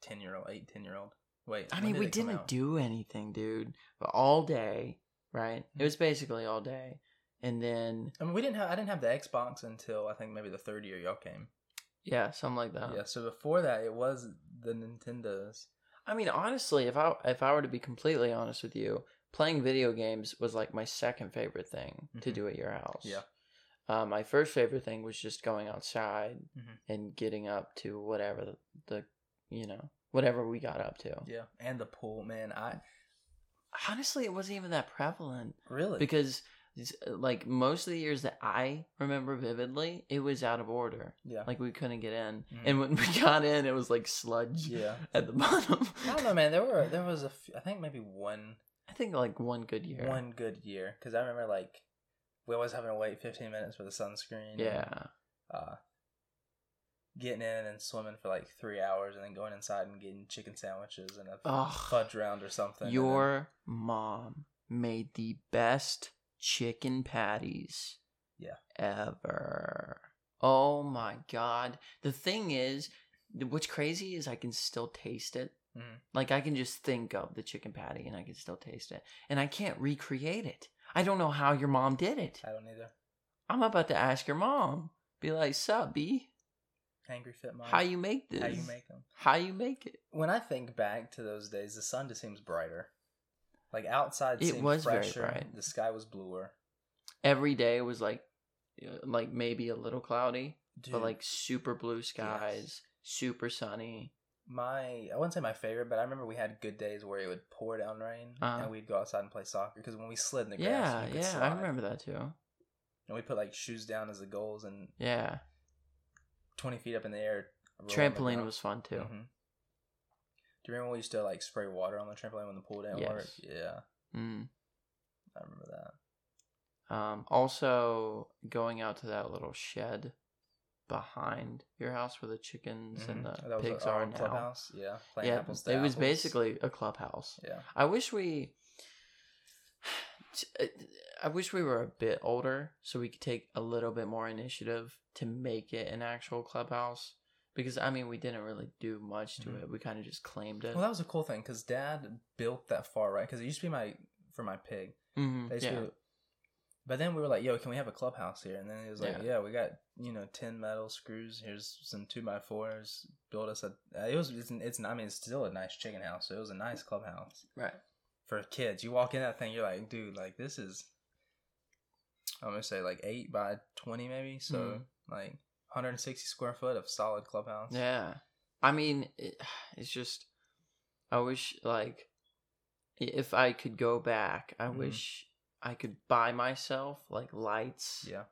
10 year old, 8, 10 year old. Wait.
I mean,
did
we didn't do anything, dude. But all day, right? It
Mhm.
was basically all day, and then
I mean, we didn't have. I didn't have the Xbox until I think maybe the third year y'all came.
yeah, something like that.
Yeah. So before that, it was the Nintendos.
I mean, honestly, if I if I were to be completely honest with you, playing video games was like my second favorite thing to
Mhm.
do at your house.
Yeah.
Uh, my first favorite thing was just going outside
Mhm.
and getting up to whatever the, the you know whatever we got up to.
Yeah. And the pool, man. I
Honestly, it wasn't even that prevalent
really
because like most of the years that I remember vividly, it was out of order.
yeah.
Like we couldn't get in,
Mhm.
and when we got in, it was like sludge
yeah.
at the bottom.
I don't know, man. There were there was a few, I think maybe one
I think like one good year.
one good year because I remember like we always having to wait 15 minutes for the sunscreen. and,
Yeah.
uh, getting in and swimming for like three hours and then going inside and getting chicken sandwiches and a
Ugh.
fudge round or something. and then-
Your mom made the best chicken patties
Yeah.
ever. Oh my god. The thing is, what's crazy is I can still taste it.
Mhm.
Like I can just think of the chicken patty and I can still taste it. And I can't recreate it. I don't know how your mom did it.
I don't either.
I'm about to ask your mom. Be like, sup, B?
Angry Fit Mom.
How you make this?
How you make them?
How you make it?
When I think back to those days, the sun just seems brighter. Like outside,
It
seemed
was very bright.
The sky was bluer.
Every day was like, like maybe a little cloudy,
Dude,
but like super blue skies, super sunny.
my I wouldn't say my favorite, but I remember we had good days where it would pour down rain
Uh-huh.
and we'd go outside and play soccer because when we slid in the grass,
Yeah, yeah,
slide.
I remember that too.
And we put like shoes down as the goals and
Yeah,
twenty feet up in the air. roll on the
trampoline was fun too.
Mhm. Do you remember when we used to like spray water on the trampoline when the pool didn't work?
Yes.
Yeah,
Mm.
I remember that.
Um, also going out to that little shed behind your house where the chickens and
Mhm.
the
That was
pigs are
own
now.
clubhouse. Yeah, playing
Yeah, it was
apples.
basically a clubhouse.
Yeah,
I wish we. I wish we were a bit older so we could take a little bit more initiative to make it an actual clubhouse. Because I mean, we didn't really do much to
Mhm.
it. We kind of just claimed it.
well, that was a cool thing because Dad built that far right because it used to be my for my pig.
Mhm,
to
yeah.
be- but then we were like, "Yo, can we have a clubhouse here?" And then he was like,
Yeah.
"Yeah, we got you know ten metal screws. Here's some two by fours. Build us a. Uh, it was it's, it's I mean it's still a nice chicken house. So it was a nice clubhouse
Right.
For kids. You walk in that thing, you're like, dude, like this is. I'm gonna say like eight by twenty maybe. So
Mhm.
like 160 square foot of solid clubhouse.
Yeah. I mean, it, it's just, I wish, like, if I could go back, I
Mhm.
wish I could buy myself, like, lights.
Yeah.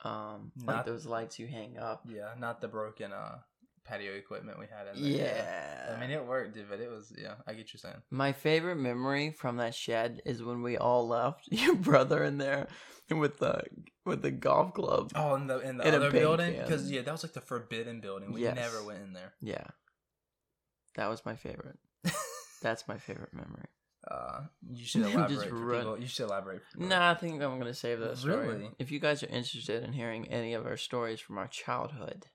Um, like
Not-
those lights you hang up.
Yeah. Not the broken uh patio equipment we had in there.
Yeah.
I mean, it worked, dude, but it was yeah. I get you saying.
My favorite memory from that shed is when we all left your brother in there with the with the golf club.
Oh, in the in the
In
other building because yeah, that was like the forbidden building. We
Yes.
never went in there.
Yeah. That was my favorite. That's my favorite memory.
Uh, you should elaborate for people. You should elaborate. People.
Nah, I think I'm gonna save that story.
Really?
If you guys are interested in hearing any of our stories from our childhood,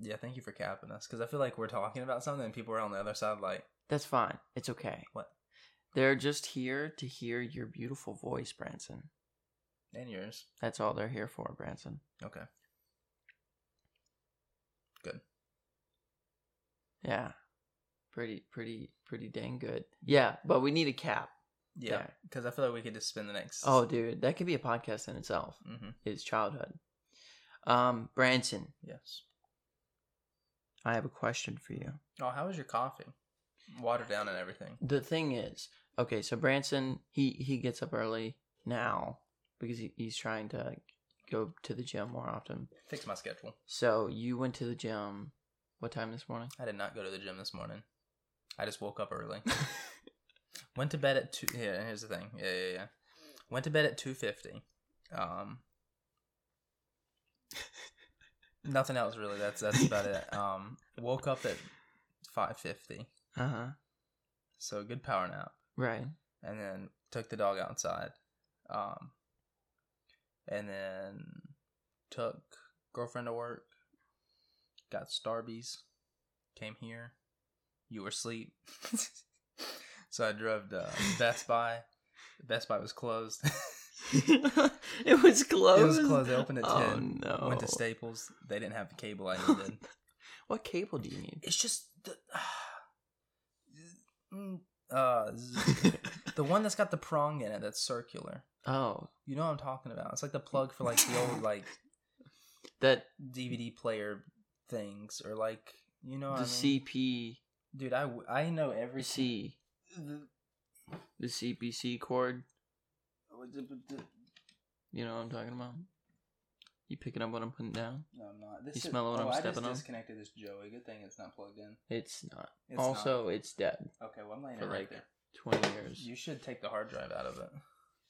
Yeah, thank you for capping us because I feel like we're talking about something and people are on the other side like,
that's fine. It's okay.
What?
They're just here to hear your beautiful voice, Branson.
and yours.
That's all they're here for, Branson.
Okay. Good.
Yeah. Pretty, pretty, pretty dang good. Yeah, but we need a cap.
Yeah, because I feel like we could just spend the next.
Oh, dude, that could be a podcast in itself.
hmm
Is childhood. Um, Branson,
yes.
I have a question for you.
Oh, how was your coffee? Watered down and everything.
The thing is, okay, so Branson, he he gets up early now because he, he's trying to go to the gym more often.
Fix my schedule.
So you went to the gym. What time this morning?
I did not go to the gym this morning. I just woke up early. Went to bed at two. Yeah, here's the thing. Yeah, yeah, yeah. Went to bed at two fifty. Um, nothing else really. That's that's about it. Um, woke up at five fifty.
Uh huh.
So good power nap.
Right.
and then took the dog outside. Um, and then took girlfriend to work. Got Starbies. Came here. You were asleep. so I drove to Best Buy. Best Buy was closed.
it was closed.
It was closed. They opened at
Oh,
ten.
no.
Went to Staples. They didn't have the cable I needed.
What cable do you need?
it's just the Mm, uh the one that's got the prong in it that's circular.
oh,
You know what I'm talking about? It's like the plug for like the old like
that
DVD player things or like you know
the
I mean?
CP
Dude, I I know every
C The, the CPC cord. You know what I'm talking about? You picking up what I'm putting down?
No, I'm not. This
You
is-
smell what oh, I'm
oh, I
stepping on?
I just disconnected this Joey. Good thing it's not plugged in.
It's not.
It's
also, it's dead.
Okay, well I'm laying
for
it right
like
there.
20 years.
You should take the hard drive out of it.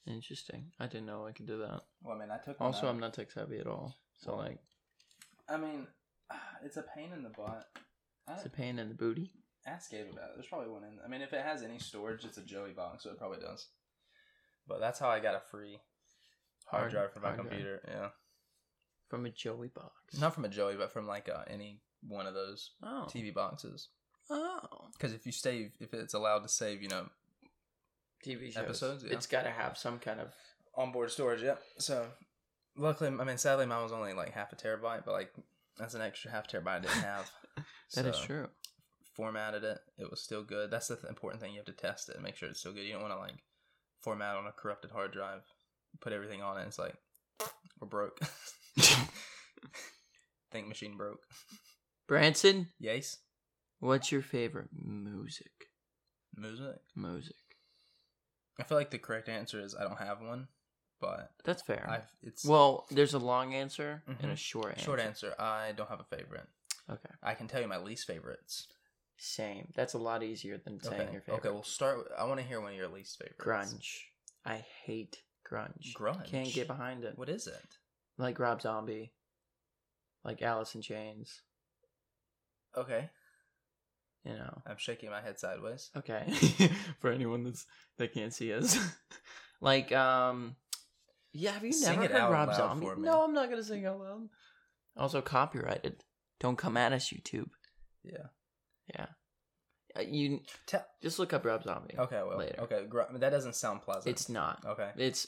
Interesting. I didn't know I could do that.
Well, I mean, I took.
Also,
out.
I'm not tech savvy at all. So,
Well,
like,
I mean, it's a pain in the butt.
It's a pain in the booty.
ask Gabe about it. There's probably one in. I mean, if it has any storage, it's a Joey box, so it probably does. But that's how I got a free hard,
Hard-
drive for my
hard drive.
computer. Yeah,
From a Joey box.
not from a Joey, but from like uh, any one of those
Oh.
TV boxes.
Oh.
Because if you save, if it's allowed to save, you know,
TV shows.
Episodes, yeah.
It's got to have some kind of.
onboard storage. Yeah. So, luckily, I mean, sadly, mine was only like half a terabyte, but like that's an extra half terabyte I didn't have.
That is
So,
true.
Formatted it. It was still good. That's the th- important thing. You have to test it and make sure it's still good. You don't want to like format on a corrupted hard drive, put everything on it. It's like we're broke. Think machine broke.
Branson,
Yes.
what's your favorite music?
Music.
Music.
I feel like the correct answer is I don't have one, but
That's fair.
I've it's
well, there's a long answer and
Mhm.
a short answer.
short answer. I don't have a favorite.
Okay.
I can tell you my least favorites.
Same. That's a lot easier than saying
okay.
your favorite.
Okay, we'll start. With, I want to hear one of your least favorites.
grunge. I hate grunge.
Grunge.
Can't get behind it.
What is it?
Like Rob Zombie. Like Alice in Chains.
Okay,
You know.
I'm shaking my head sideways.
Okay. For anyone that's that can't see us. like, um Yeah, have you
Sing
never
it
heard
out
Rob Zombie?
for me.
No, I'm not gonna sing out loud. Also copyrighted. Don't come at us, YouTube.
Yeah.
Yeah. Uh, you
Tell.
just look up Rob Zombie.
Okay. Well.
Later.
Okay. Gr- that doesn't sound pleasant.
It's not.
Okay.
It's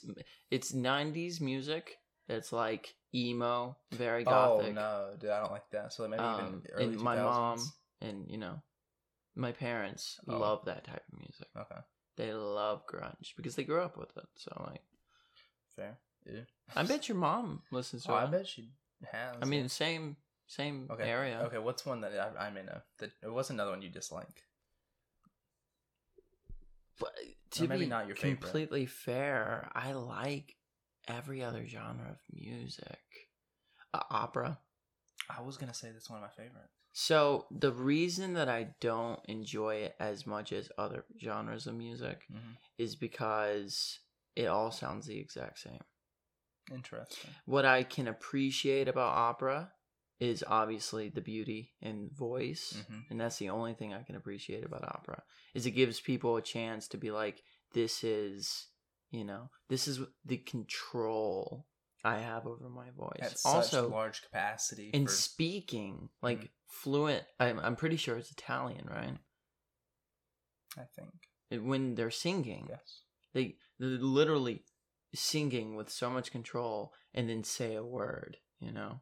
it's '90s music. It's like emo, very gothic.
Oh no, dude, I don't like that. So maybe
Um,
even early
and
2000s.
my mom and you know, my parents
Oh.
love that type of music.
Okay.
They love grunge because they grew up with it. So like,
Fair. Yeah.
I bet your mom listens to
Oh, I bet she has.
I mean, same same
Okay.
area.
Okay. What's one that I, I may know? That what's another one you dislike?
But to
maybe
be
not your favorite.
completely fair, I like every other genre of music. Uh, opera.
I was gonna say that's one of my favorites.
So the reason that I don't enjoy it as much as other genres of music
Mm-hmm.
is because it all sounds the exact same.
Interesting.
What I can appreciate about opera is obviously the beauty and voice,
Mhm.
and that's the only thing I can appreciate about opera. Is it gives people a chance to be like, this is, you know, this is the control I have over my voice.
At
also,
such large capacity.
in
for,
speaking, like
Mhm.
fluent. I'm I'm pretty sure it's Italian, right?
I think.
When they're singing,
Yes.
they they're literally singing with so much control and then say a word. You know,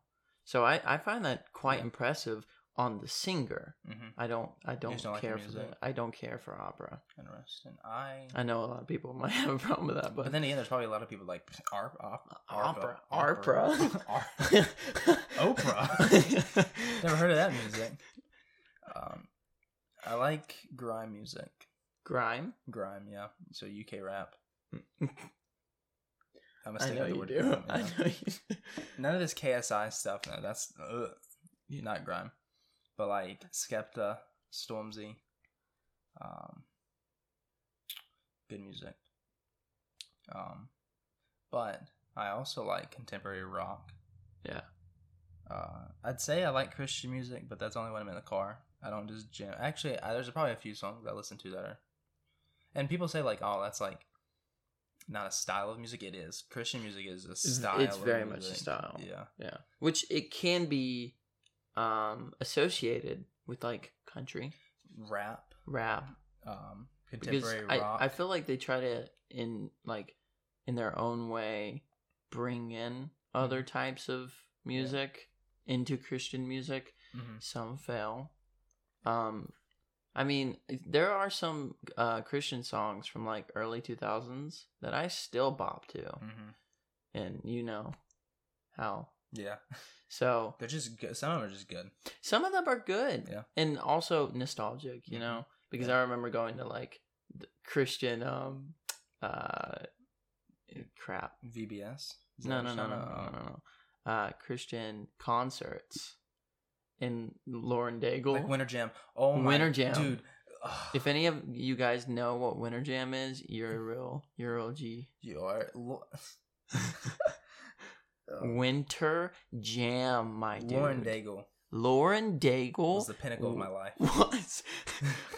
so I I find that quite
Yeah.
impressive on the singer.
Mm-hmm.
I don't I don't
don't like
care for
music?
the I don't care for opera.
Interesting. I.
I know a lot of people might have a problem with that, but,
But then again, there's probably a lot of people like arp, op,
opera,
opera,
opera,
Oprah. Never heard of that music. Um, I like grime music.
grime.
Grime, yeah. So UK rap. I'm gonna
I know
the
you
word
do.
grime.
I know you. do.
None of this KSI stuff. No, that's ugh, not grime. But like Skepta, Stormzy, um, good music. Um, but I also like contemporary rock.
Yeah.
Uh, I'd say I like Christian music, but that's only when I'm in the car. I don't just jam. Actually, I, there's probably a few songs I listen to that are. And people say like, oh, that's like not a style of music. It is. Christian music is a style.
it's
of
very much a style.
Yeah.
Yeah, which it can be um associated with like country
Rap,
rap
um,
because
contemporary
I,
rock.
I feel like they try to in like in their own way bring in other types of music into Christian music.
Mhm.
Some fail. Um, I mean, there are some uh, Christian songs from like early two thousands that I still bop to,
Mhm.
and you know how.
Yeah.
So
They're just good. Some of them are just good.
some of them are good,
Yeah.
and also nostalgic. You know, because
Yeah.
I remember going to like Christian um uh crap.
VBS. That
No,
what
no, no, no, no, no, no. Uh, Christian concerts in Lauren Daigle.
Like Winter Jam. Oh my
Winter Jam.
dude. Ugh.
if any of you guys know what Winter Jam is, you're a real, you're a real G.
you are lo-
Winter Jam, my dude.
Lauren Daigle
Lauren Daigle
was the pinnacle of my life.
was.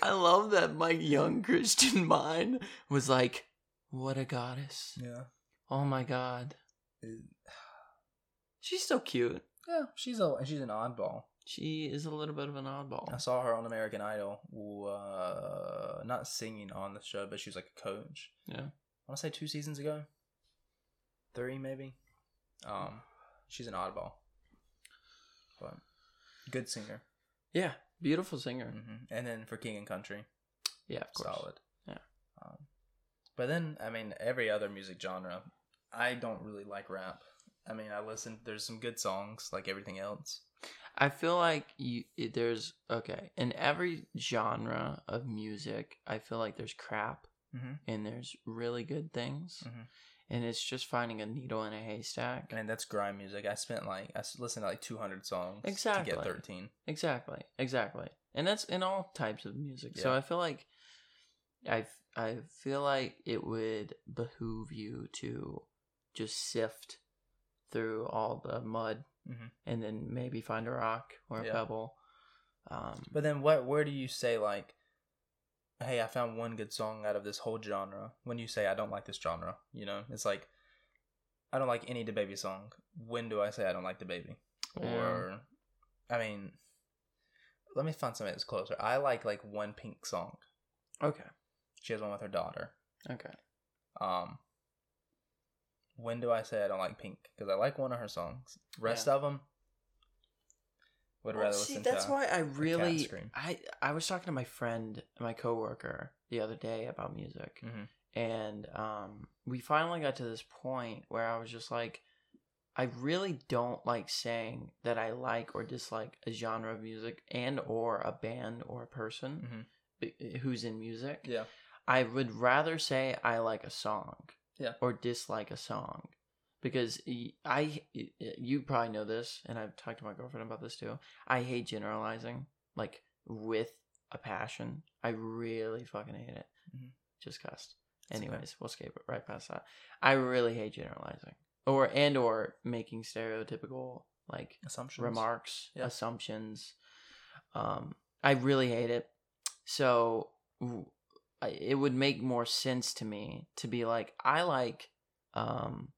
I love that my young Christian mind was like, "What a goddess!
Yeah.
Oh my god, she's so cute.
Yeah, she's a she's an oddball.
She is a little bit of an oddball."
I saw her on American Idol. Uh, not singing on the show, but she was like a coach.
Yeah.
I want to say two seasons ago, three maybe. Um, she's an oddball, but good singer.
Yeah, beautiful singer.
hmm And then for King and Country,
Yeah, of course.
solid.
Yeah.
Um, but then I mean, every other music genre, I don't really like rap. I mean, I listen. There's some good songs, like everything else.
I feel like you it- there's okay in every genre of music. I feel like there's crap
Mhm.
and there's really good things,
Mhm.
and it's just finding a needle in a haystack.
And that's grime music. I spent like I listened to like 200 songs
exactly to
get 13.
Exactly, exactly, and that's in all types of music. So I feel like I I feel like it would behoove you to just sift through all the mud
Mhm.
and then maybe find a rock or a
Yeah.
pebble. Um,
But then what? Where do you say like, hey, I found one good song out of this whole genre? When you say I don't like this genre, you know, it's like I don't like any baby song. When do I say I don't like the baby? Or I mean, let me find something that's closer. I like like one Pink song.
okay,
She has one with her daughter.
okay.
Um, when do I say I don't like Pink? Because I like one of her songs. Rest
Yeah.
of them would
Well,
rather
see,
listen
that's
to.
why I really. I I was talking to my friend, my coworker, the other day about music,
Mhm.
and um, we finally got to this point where I was just like, I really don't like saying that I like or dislike a genre of music and or a band or a person
Mhm.
b- who's in music.
Yeah.
I would rather say I like a song,
Yeah.
or dislike a song, because I you probably know this, and I've talked to my girlfriend about this too. I hate generalizing, like with a passion. I really fucking hate it.
Mhm.
Just cussed.
Okay.
Anyways, we'll skip it right past that. I really hate generalizing, or and or making stereotypical like
Assumptions.
remarks,
Yeah.
assumptions. Um, I really hate it. So it would make more sense to me to be like, I like um,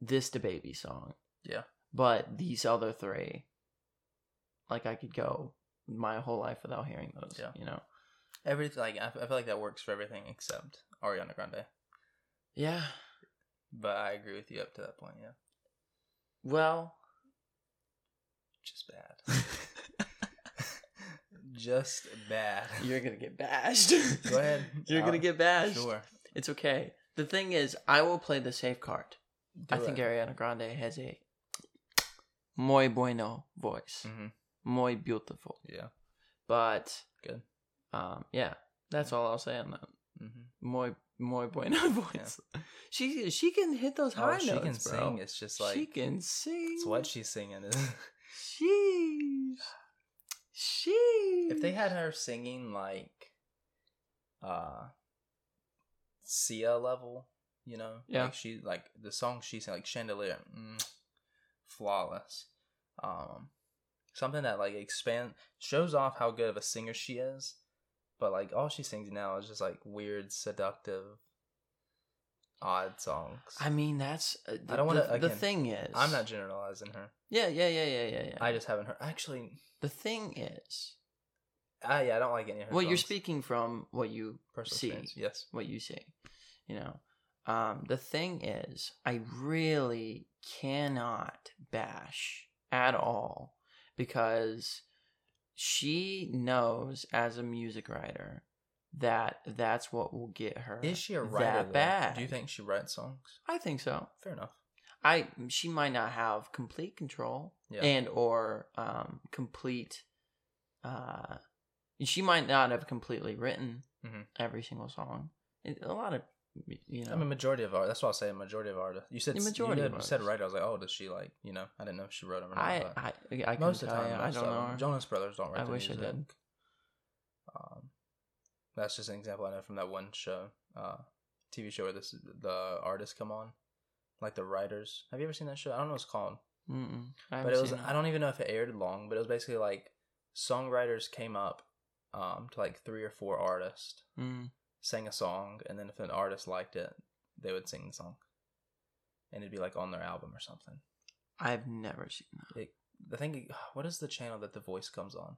this the baby song,
Yeah.
but these other three, like I could go my whole life without hearing those.
Yeah.
You know.
Everything like I feel like that works for everything except Ariana Grande.
Yeah.
But I agree with you up to that point. Yeah,
Well.
just bad. just bad.
You're gonna get bashed.
Go ahead.
You're gonna
Uh,
get bashed.
Sure.
It's okay. The thing is, I will play the safe card.
Do
I think. Ariana Grande has a muy bueno voice,
Mhm.
muy beautiful.
Yeah.
But
Good.
um, yeah, that's all I'll say on that.
hmm
Muy muy bueno voice. She she can hit those high
Oh, she
notes,
can
bro.
sing. It's just like
she can sing.
it's what she's singing.
Sheesh. Sheesh.
if they had her singing like uh Sia level, you know,
Yeah.
like she like the song she sang like Chandelier, mm, flawless. Um, something that like expand shows off how good of a singer she is, But like all she sings now is just like weird, seductive, odd songs.
I mean, that's uh,
I don't wanna-
The, the thing is,
I'm not generalizing her.
Yeah, yeah, yeah, yeah, yeah, yeah.
I just haven't heard. Actually,
the thing is,
I yeah, I don't like any of her.
well, you're speaking from what you
personal
see.
experience. Yes.
what you see. You know, um, the thing is, I really cannot bash at all because she knows as a music writer that that's what will get her.
Is she a writer?
that bad?
Do you think she writes songs?
I think so.
Fair enough.
I she might not have complete control
Yeah.
and or um complete uh she might not have completely written
Mhm.
every single song. It, a lot of you know
I mean, majority of art. That's what I say. Majority of artists. You said
The
you
majority
did- you said
artists.
writer. I was like, oh, does she like? You know, I didn't know if she wrote them or not.
I I I
most of the time,
you, I don't know. her.
Jonas Brothers don't write.
I wish I did.
Um, that's just an example I know from that one show, uh, TV show where this the artists come on, like the writers. Have you ever seen that show? I don't know what it's called,
Mm-mm.
But it was.
seen
I don't even know if it aired long, but it was basically like songwriters came up, um, to like three or four artists,
Mm.
sang a song, and then if an artist liked it, they would sing the song, and it'd be like on their album or something.
I've never seen that.
It, the thing, what is the channel that the voice comes on?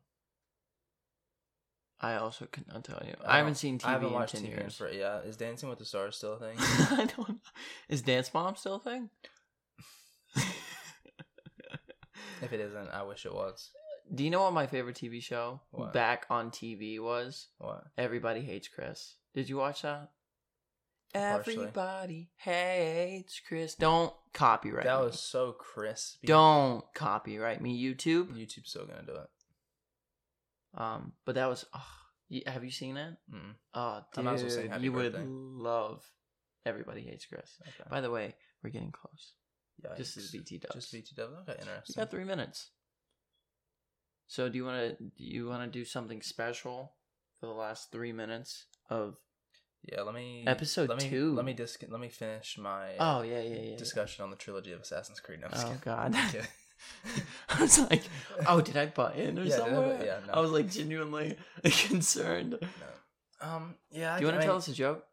I also cannot tell you.
I
I, haven't seen TV
I haven't
in
watched
ten
TV
years.
for yeah. Is Dancing with the Stars still a thing?
I don't. know. Is Dance Mom still a thing?
if it isn't, I wish it was.
Do you know what my favorite TV show
What?
back on TV was?
What?
Everybody Hates Chris. Did you watch that?
Partially.
Everybody hates Chris. Don't copyright.
That
me.
was so crispy.
Don't copyright me, YouTube.
YouTube's still gonna do it.
Um, but that was. Oh, you, have you seen it?
Mm.
Oh,
I might as well
dude,
Happy
you would love. Everybody hates Chris.
Okay.
By the way, we're getting close.
Yikes.
Just as BT dubs.
Just BT dubs. Okay,
You
interesting.
got three minutes. So do you want to do you want to do something special for the last three minutes of?
Yeah, let me
Episode
let me,
two.
Let me dis- Let me finish my
Oh yeah, yeah, yeah. yeah.
discussion on the trilogy of Assassin's Creed. No, I'm
Oh. God. I was like, oh, did I butt in or
Yeah, did I
somewhere?
yeah, no.
I was like genuinely concerned.
No. Um. Yeah.
Do you want to tell us a joke,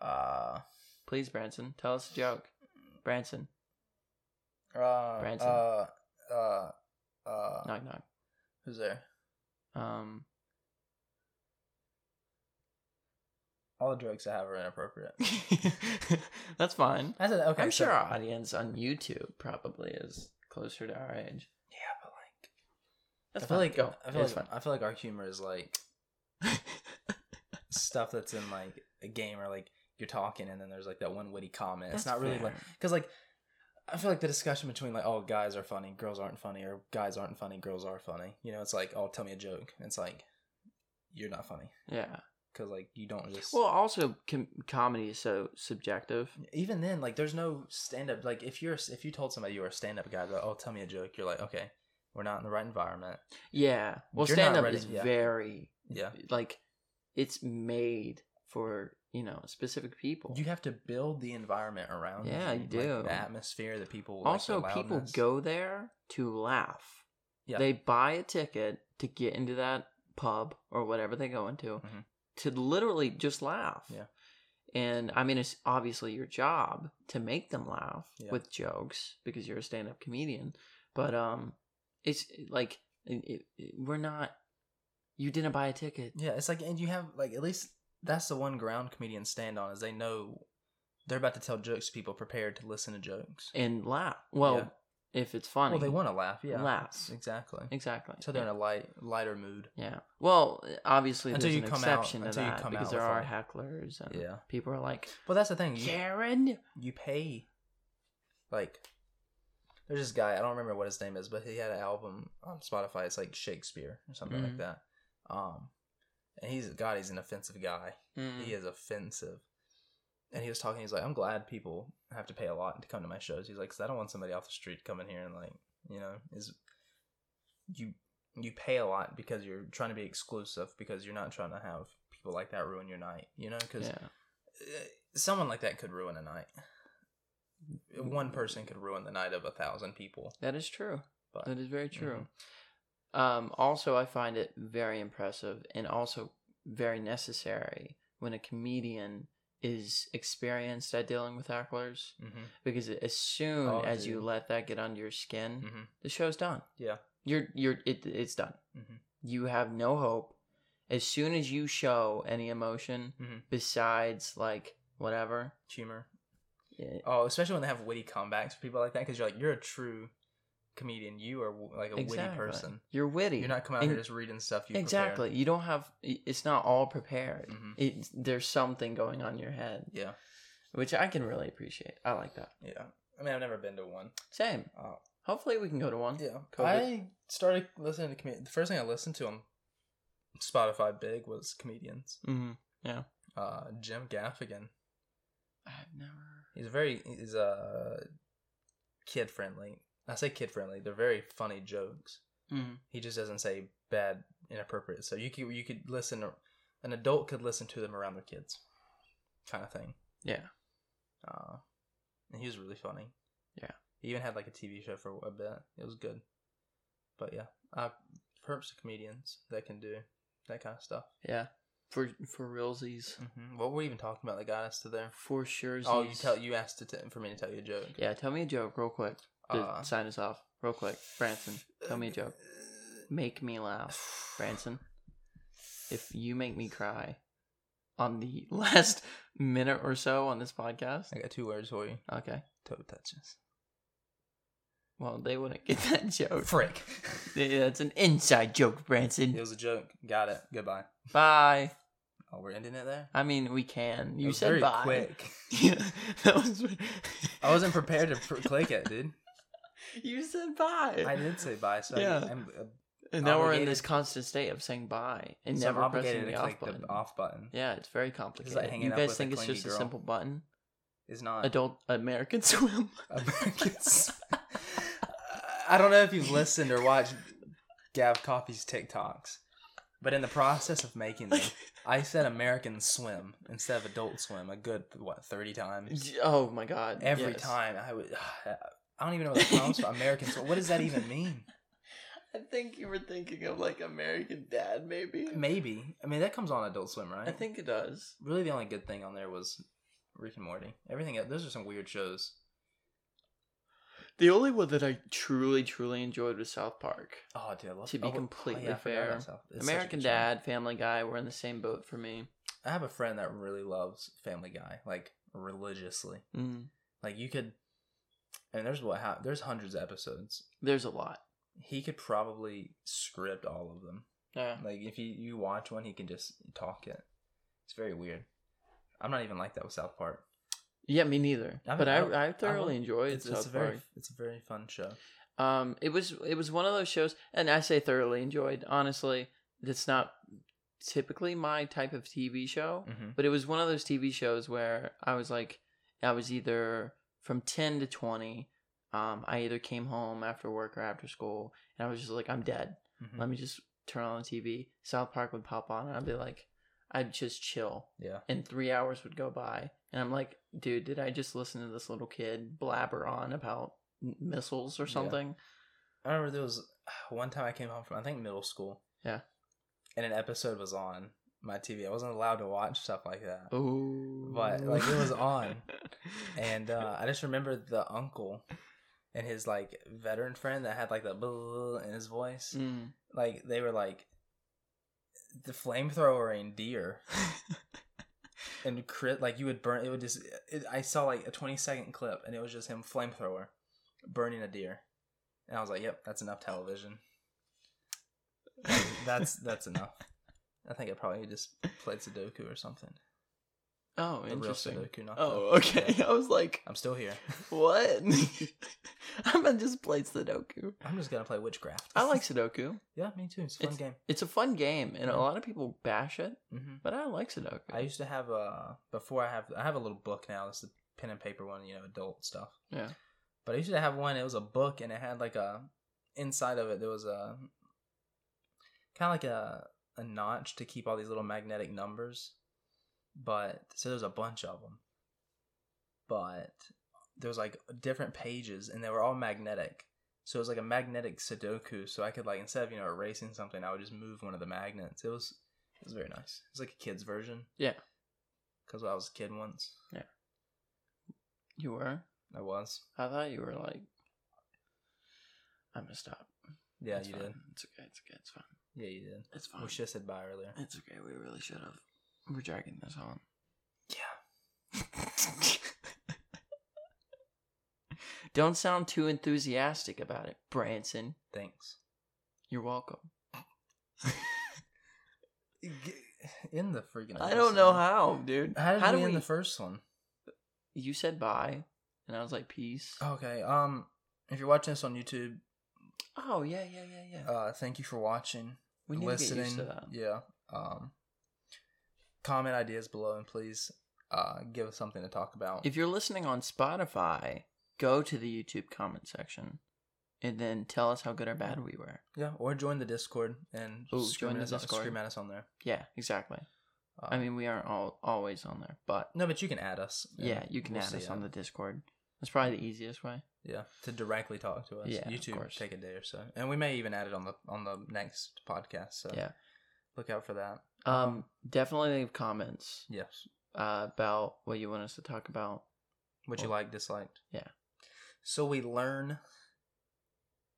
Uh.
please, Branson? Tell us a joke, Branson.
Uh.
Branson.
Uh. Uh. Uh.
Knock knock.
Who's there?
Um,
All the jokes I have are inappropriate.
that's fine.
I said okay.
I'm
so-
sure our audience on YouTube probably is closer to our age.
Yeah, but like
That's
I feel
fine.
like
Go.
I feel
It's
like I feel like our humor is like stuff that's in like a game or like you're talking and then there's like that one witty comment. it's
That's
not really like because like I feel like the discussion between like oh guys are funny, girls aren't funny, or guys aren't funny, girls are funny. You know, it's like oh tell me a joke. It's like you're not funny
yeah.
Because like you don't just
Well, also com- comedy is so subjective.
even then like there's no stand up like if you're if you told somebody you were a stand up guy like oh tell me a joke you're like okay we're not in the right environment
Yeah. Well,
You're
stand up
ready-
is
yeah.
very
yeah
like it's made for you know specific people.
you have to build the environment around
Yeah, you
like,
do.
the atmosphere the people like,
also,
the
people go there to laugh.
Yeah.
They buy a ticket to get into that pub or whatever they go into
Mhm.
To literally just laugh.
Yeah.
And I mean, it's obviously your job to make them laugh
Yeah.
with jokes because you're a stand-up comedian. But um, it's like it, it, we're not. You didn't buy a ticket.
yeah it's like and you have like at least that's the one ground comedians stand on is they know they're about to tell jokes to people prepared to listen to jokes
and laugh. Well. If it's funny,
well they want to laugh yeah
Laugh.
exactly
exactly.
so they're in a light lighter mood
yeah. Well, obviously
Until
there's
you
an
come out-
to
until you
that because there are
like-
hecklers and
Yeah.
people are like,
well that's the thing you,
Karen.
you pay like there's this guy i don't remember what his name is but he had an album on spotify it's like shakespeare or something like
Mhm.
that um and he's a god he's an offensive guy
Mm.
he is offensive and he was talking he's like i'm glad people have to pay a lot to come to my shows he's like because i don't want somebody off the street coming here and like you know is you you pay a lot because you're trying to be exclusive because you're not trying to have people like that ruin your night you know because
Yeah.
someone like that could ruin a night one person could ruin the night of a thousand people
That is true.
but
That is very true.
Mhm.
Um, also, I find it very impressive and also very necessary when a comedian is experienced at dealing with hecklers
Mm-hmm.
because as soon
Oh,
as you let that get under your skin,
Mm-hmm.
the show's done.
Yeah.
You're you're it, it's done.
Mhm.
You have no hope. As soon as you show any emotion
Mhm.
besides like whatever,
Humor.
eh,
Oh, especially when they have witty comebacks for people like that, because you're like, you're a true comedian. You are like a
exactly.
witty person.
You're witty.
You're not coming out
And-
here just reading stuff you
exactly. You don't have. It's not all prepared.
Mhm.
It, there's something going on in your head,
Yeah.
which I can really appreciate. I like that.
Yeah. I mean, I've never been to one.
Same.
Oh.
Hopefully, we can go to one.
Yeah.
COVID.
I started listening to comedians. The first thing I listened to on Spotify big was comedians.
hmm Yeah.
Uh, Jim Gaffigan.
I've never.
He's very he's uh kid friendly. I say kid friendly. They're very funny jokes.
Mm.
He just doesn't say bad, inappropriate. So you could you could listen. An adult could listen to them around their kids, kind of thing.
Yeah.
Uh, and he was really funny.
Yeah.
He even had like a TV show for a bit. It was good. But yeah, uh, perhaps comedians that can do that kind of stuff.
Yeah. For for realsies.
hmm What were we even talking about that got us to there?
For sure.
Oh, you tell you asked to t- for me to tell you a joke.
Yeah, tell me a joke real quick to
Uh,
sign us off. Real quick, Branson, tell me a joke. Make me laugh, Branson. If you make me cry on the last minute or so on this podcast,
I got two words for you.
okay.
Toe touches.
Well, they wouldn't get that joke.
Frick.
Yeah, it's an inside joke, Branson.
It was a joke. Got it. Goodbye.
Bye.
Oh, we're ending it there.
I mean, we can. You said
very
bye.
quick.
Yeah, that was.
I wasn't prepared to pr- click it, dude.
You said bye.
I did say bye, so
Yeah.
I, I'm, uh,
and now we're in this constant state of saying bye and
so
never pressing the
to
off
click
button.
the off button.
Yeah, it's very complicated.
hanging
you guys think it's just a simple button?
It's not
Adult American Swim.
Americans. I don't know if you've listened or watched Gav Coffee's TikToks, but in the process of making them, I said American Swim instead of Adult Swim a good what thirty times.
oh my god!
Every
yes.
time I would, I don't even know what that comes from. American Swim. What does that even mean?
I think you were thinking of like American Dad, maybe.
Maybe. I mean, that comes on Adult Swim, right?
I think it does.
really the only good thing on there was Rick and Morty. Everything else, those are some weird shows.
The only one that I truly, truly enjoyed was South Park.
Oh, dude, I love
To be
oh,
completely
yeah,
fair,
about South- it's such a
American
show.
Dad, Family Guy were in the same boat for me.
I have a friend that really loves Family Guy, like religiously.
Mm.
Like you could, and there's what ha- there's hundreds of episodes.
There's a lot.
He could probably script all of them.
Yeah.
Like if you you watch one, he can just talk it. It's very weird. I'm not even like that with South Park.
Yeah, me neither.
I mean,
but I,
I
I,
I
thoroughly
don't-
enjoyed
It's,
South
it's a very
Park.
it's a very fun show.
Um, it was it was one of those shows, and I say thoroughly enjoyed. Honestly, it's not typically my type of TV show,
Mm-hmm.
but it was one of those TV shows where I was like, I was either from ten to twenty. Um, I either came home after work or after school, and I was just like, I'm dead.
Mm-hmm.
Let me just turn on the TV. South Park would pop on, and I'd be like, I'd just chill,
Yeah.
and three hours would go by, and I'm like, dude, did I just listen to this little kid blabber on about missiles or
Yeah.
something?
I remember there was one time I came home from I think middle school.
Yeah.
And an episode was on my TV. I wasn't allowed to watch stuff like that.
Oh,
But, like, it was on. And uh, I just remember the uncle and his like veteran friend that had like the blah in his voice.
Mm.
Like they were like the flamethrower and deer and crit like you would burn it would just it, I saw like a 20 second clip and it was just him flamethrower burning a deer. And I was like, "Yep, that's enough television." that's that's enough. I think I probably just played Sudoku or something.
Oh,
The
interesting.
Sudoku, not
Oh,
the-
okay.
Yeah.
I was like,
I'm still here.
what? I'm gonna just play Sudoku.
I'm just gonna play Witchcraft.
I like Sudoku.
Yeah, me too. It's a fun game.
It's a fun game, and a lot of people bash it,
hmm
but I like Sudoku.
I used to have a before I have I have a little book now. It's the pen and paper one, you know, adult stuff.
yeah.
But I used to have one. It was a book, and it had like a inside of it. There was a kind of like a a notch to keep all these little magnetic numbers. But so there's a bunch of them. But there's like different pages, and they were all magnetic. So it was like a magnetic Sudoku. So I could like instead of you know erasing something, I would just move one of the magnets. It was It was very nice. It's like a kid's version.
Yeah.
Because I was a kid once. Yeah.
You were?
I was.
I thought you were like. I'm gonna stop.
Yeah,
It's
you
fine.
did.
It's okay. It's okay. It's fine.
Yeah, you did.
It's fine.
We should have said bye earlier.
It's okay. We really should have. We're dragging this on.
Yeah.
Don't sound too enthusiastic about it, Branson.
Thanks.
You're welcome.
In the freaking.
I don't know how, dude.
How did
How
we
we-
the first one?
You said bye, and I was like, peace.
Okay. Um, if you're watching this on YouTube,
Oh yeah, yeah, yeah, yeah.
uh, thank you for watching.
We need
listening.
to get used to that.
Yeah. Um, comment ideas below and please uh give us something to talk about.
If you're listening on Spotify, go to the YouTube comment section, and then tell us how good or bad we were.
yeah, or join the Discord and
Ooh, join the
us,
Discord.
scream at us on there.
Yeah, exactly.
Um,
I mean, we aren't all always on there, but
no, but you can add us.
yeah, you can
we'll
add us on the Discord. That's probably the easiest way.
yeah to directly talk to us.
Yeah, of
YouTube
course.
take a day or so, and we may even add it on the on the next podcast. So
Yeah.
look out for that.
Um, definitely leave comments
Yes,
uh, about what you want us to talk about.
what you like, disliked.
yeah.
So we learn,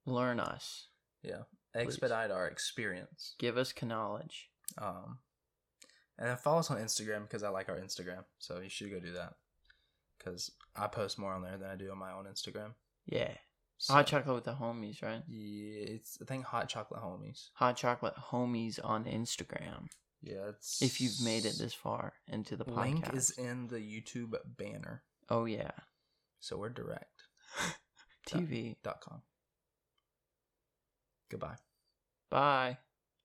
Learn us.
yeah, expedite our experience.
Give us knowledge.
Um, and then follow us on Instagram because I like our Instagram. So you should go do that because I post more on there than I do on my own Instagram.
Yeah.
So,
Hot chocolate with the homies, right?
Yeah, it's I think hot chocolate homies.
Hot chocolate homies on Instagram.
Yeah, it's
If you've made it this far into the podcast.
link is in the YouTube banner.
Oh yeah.
So we're direct
TV.
dot com. Goodbye.
Bye.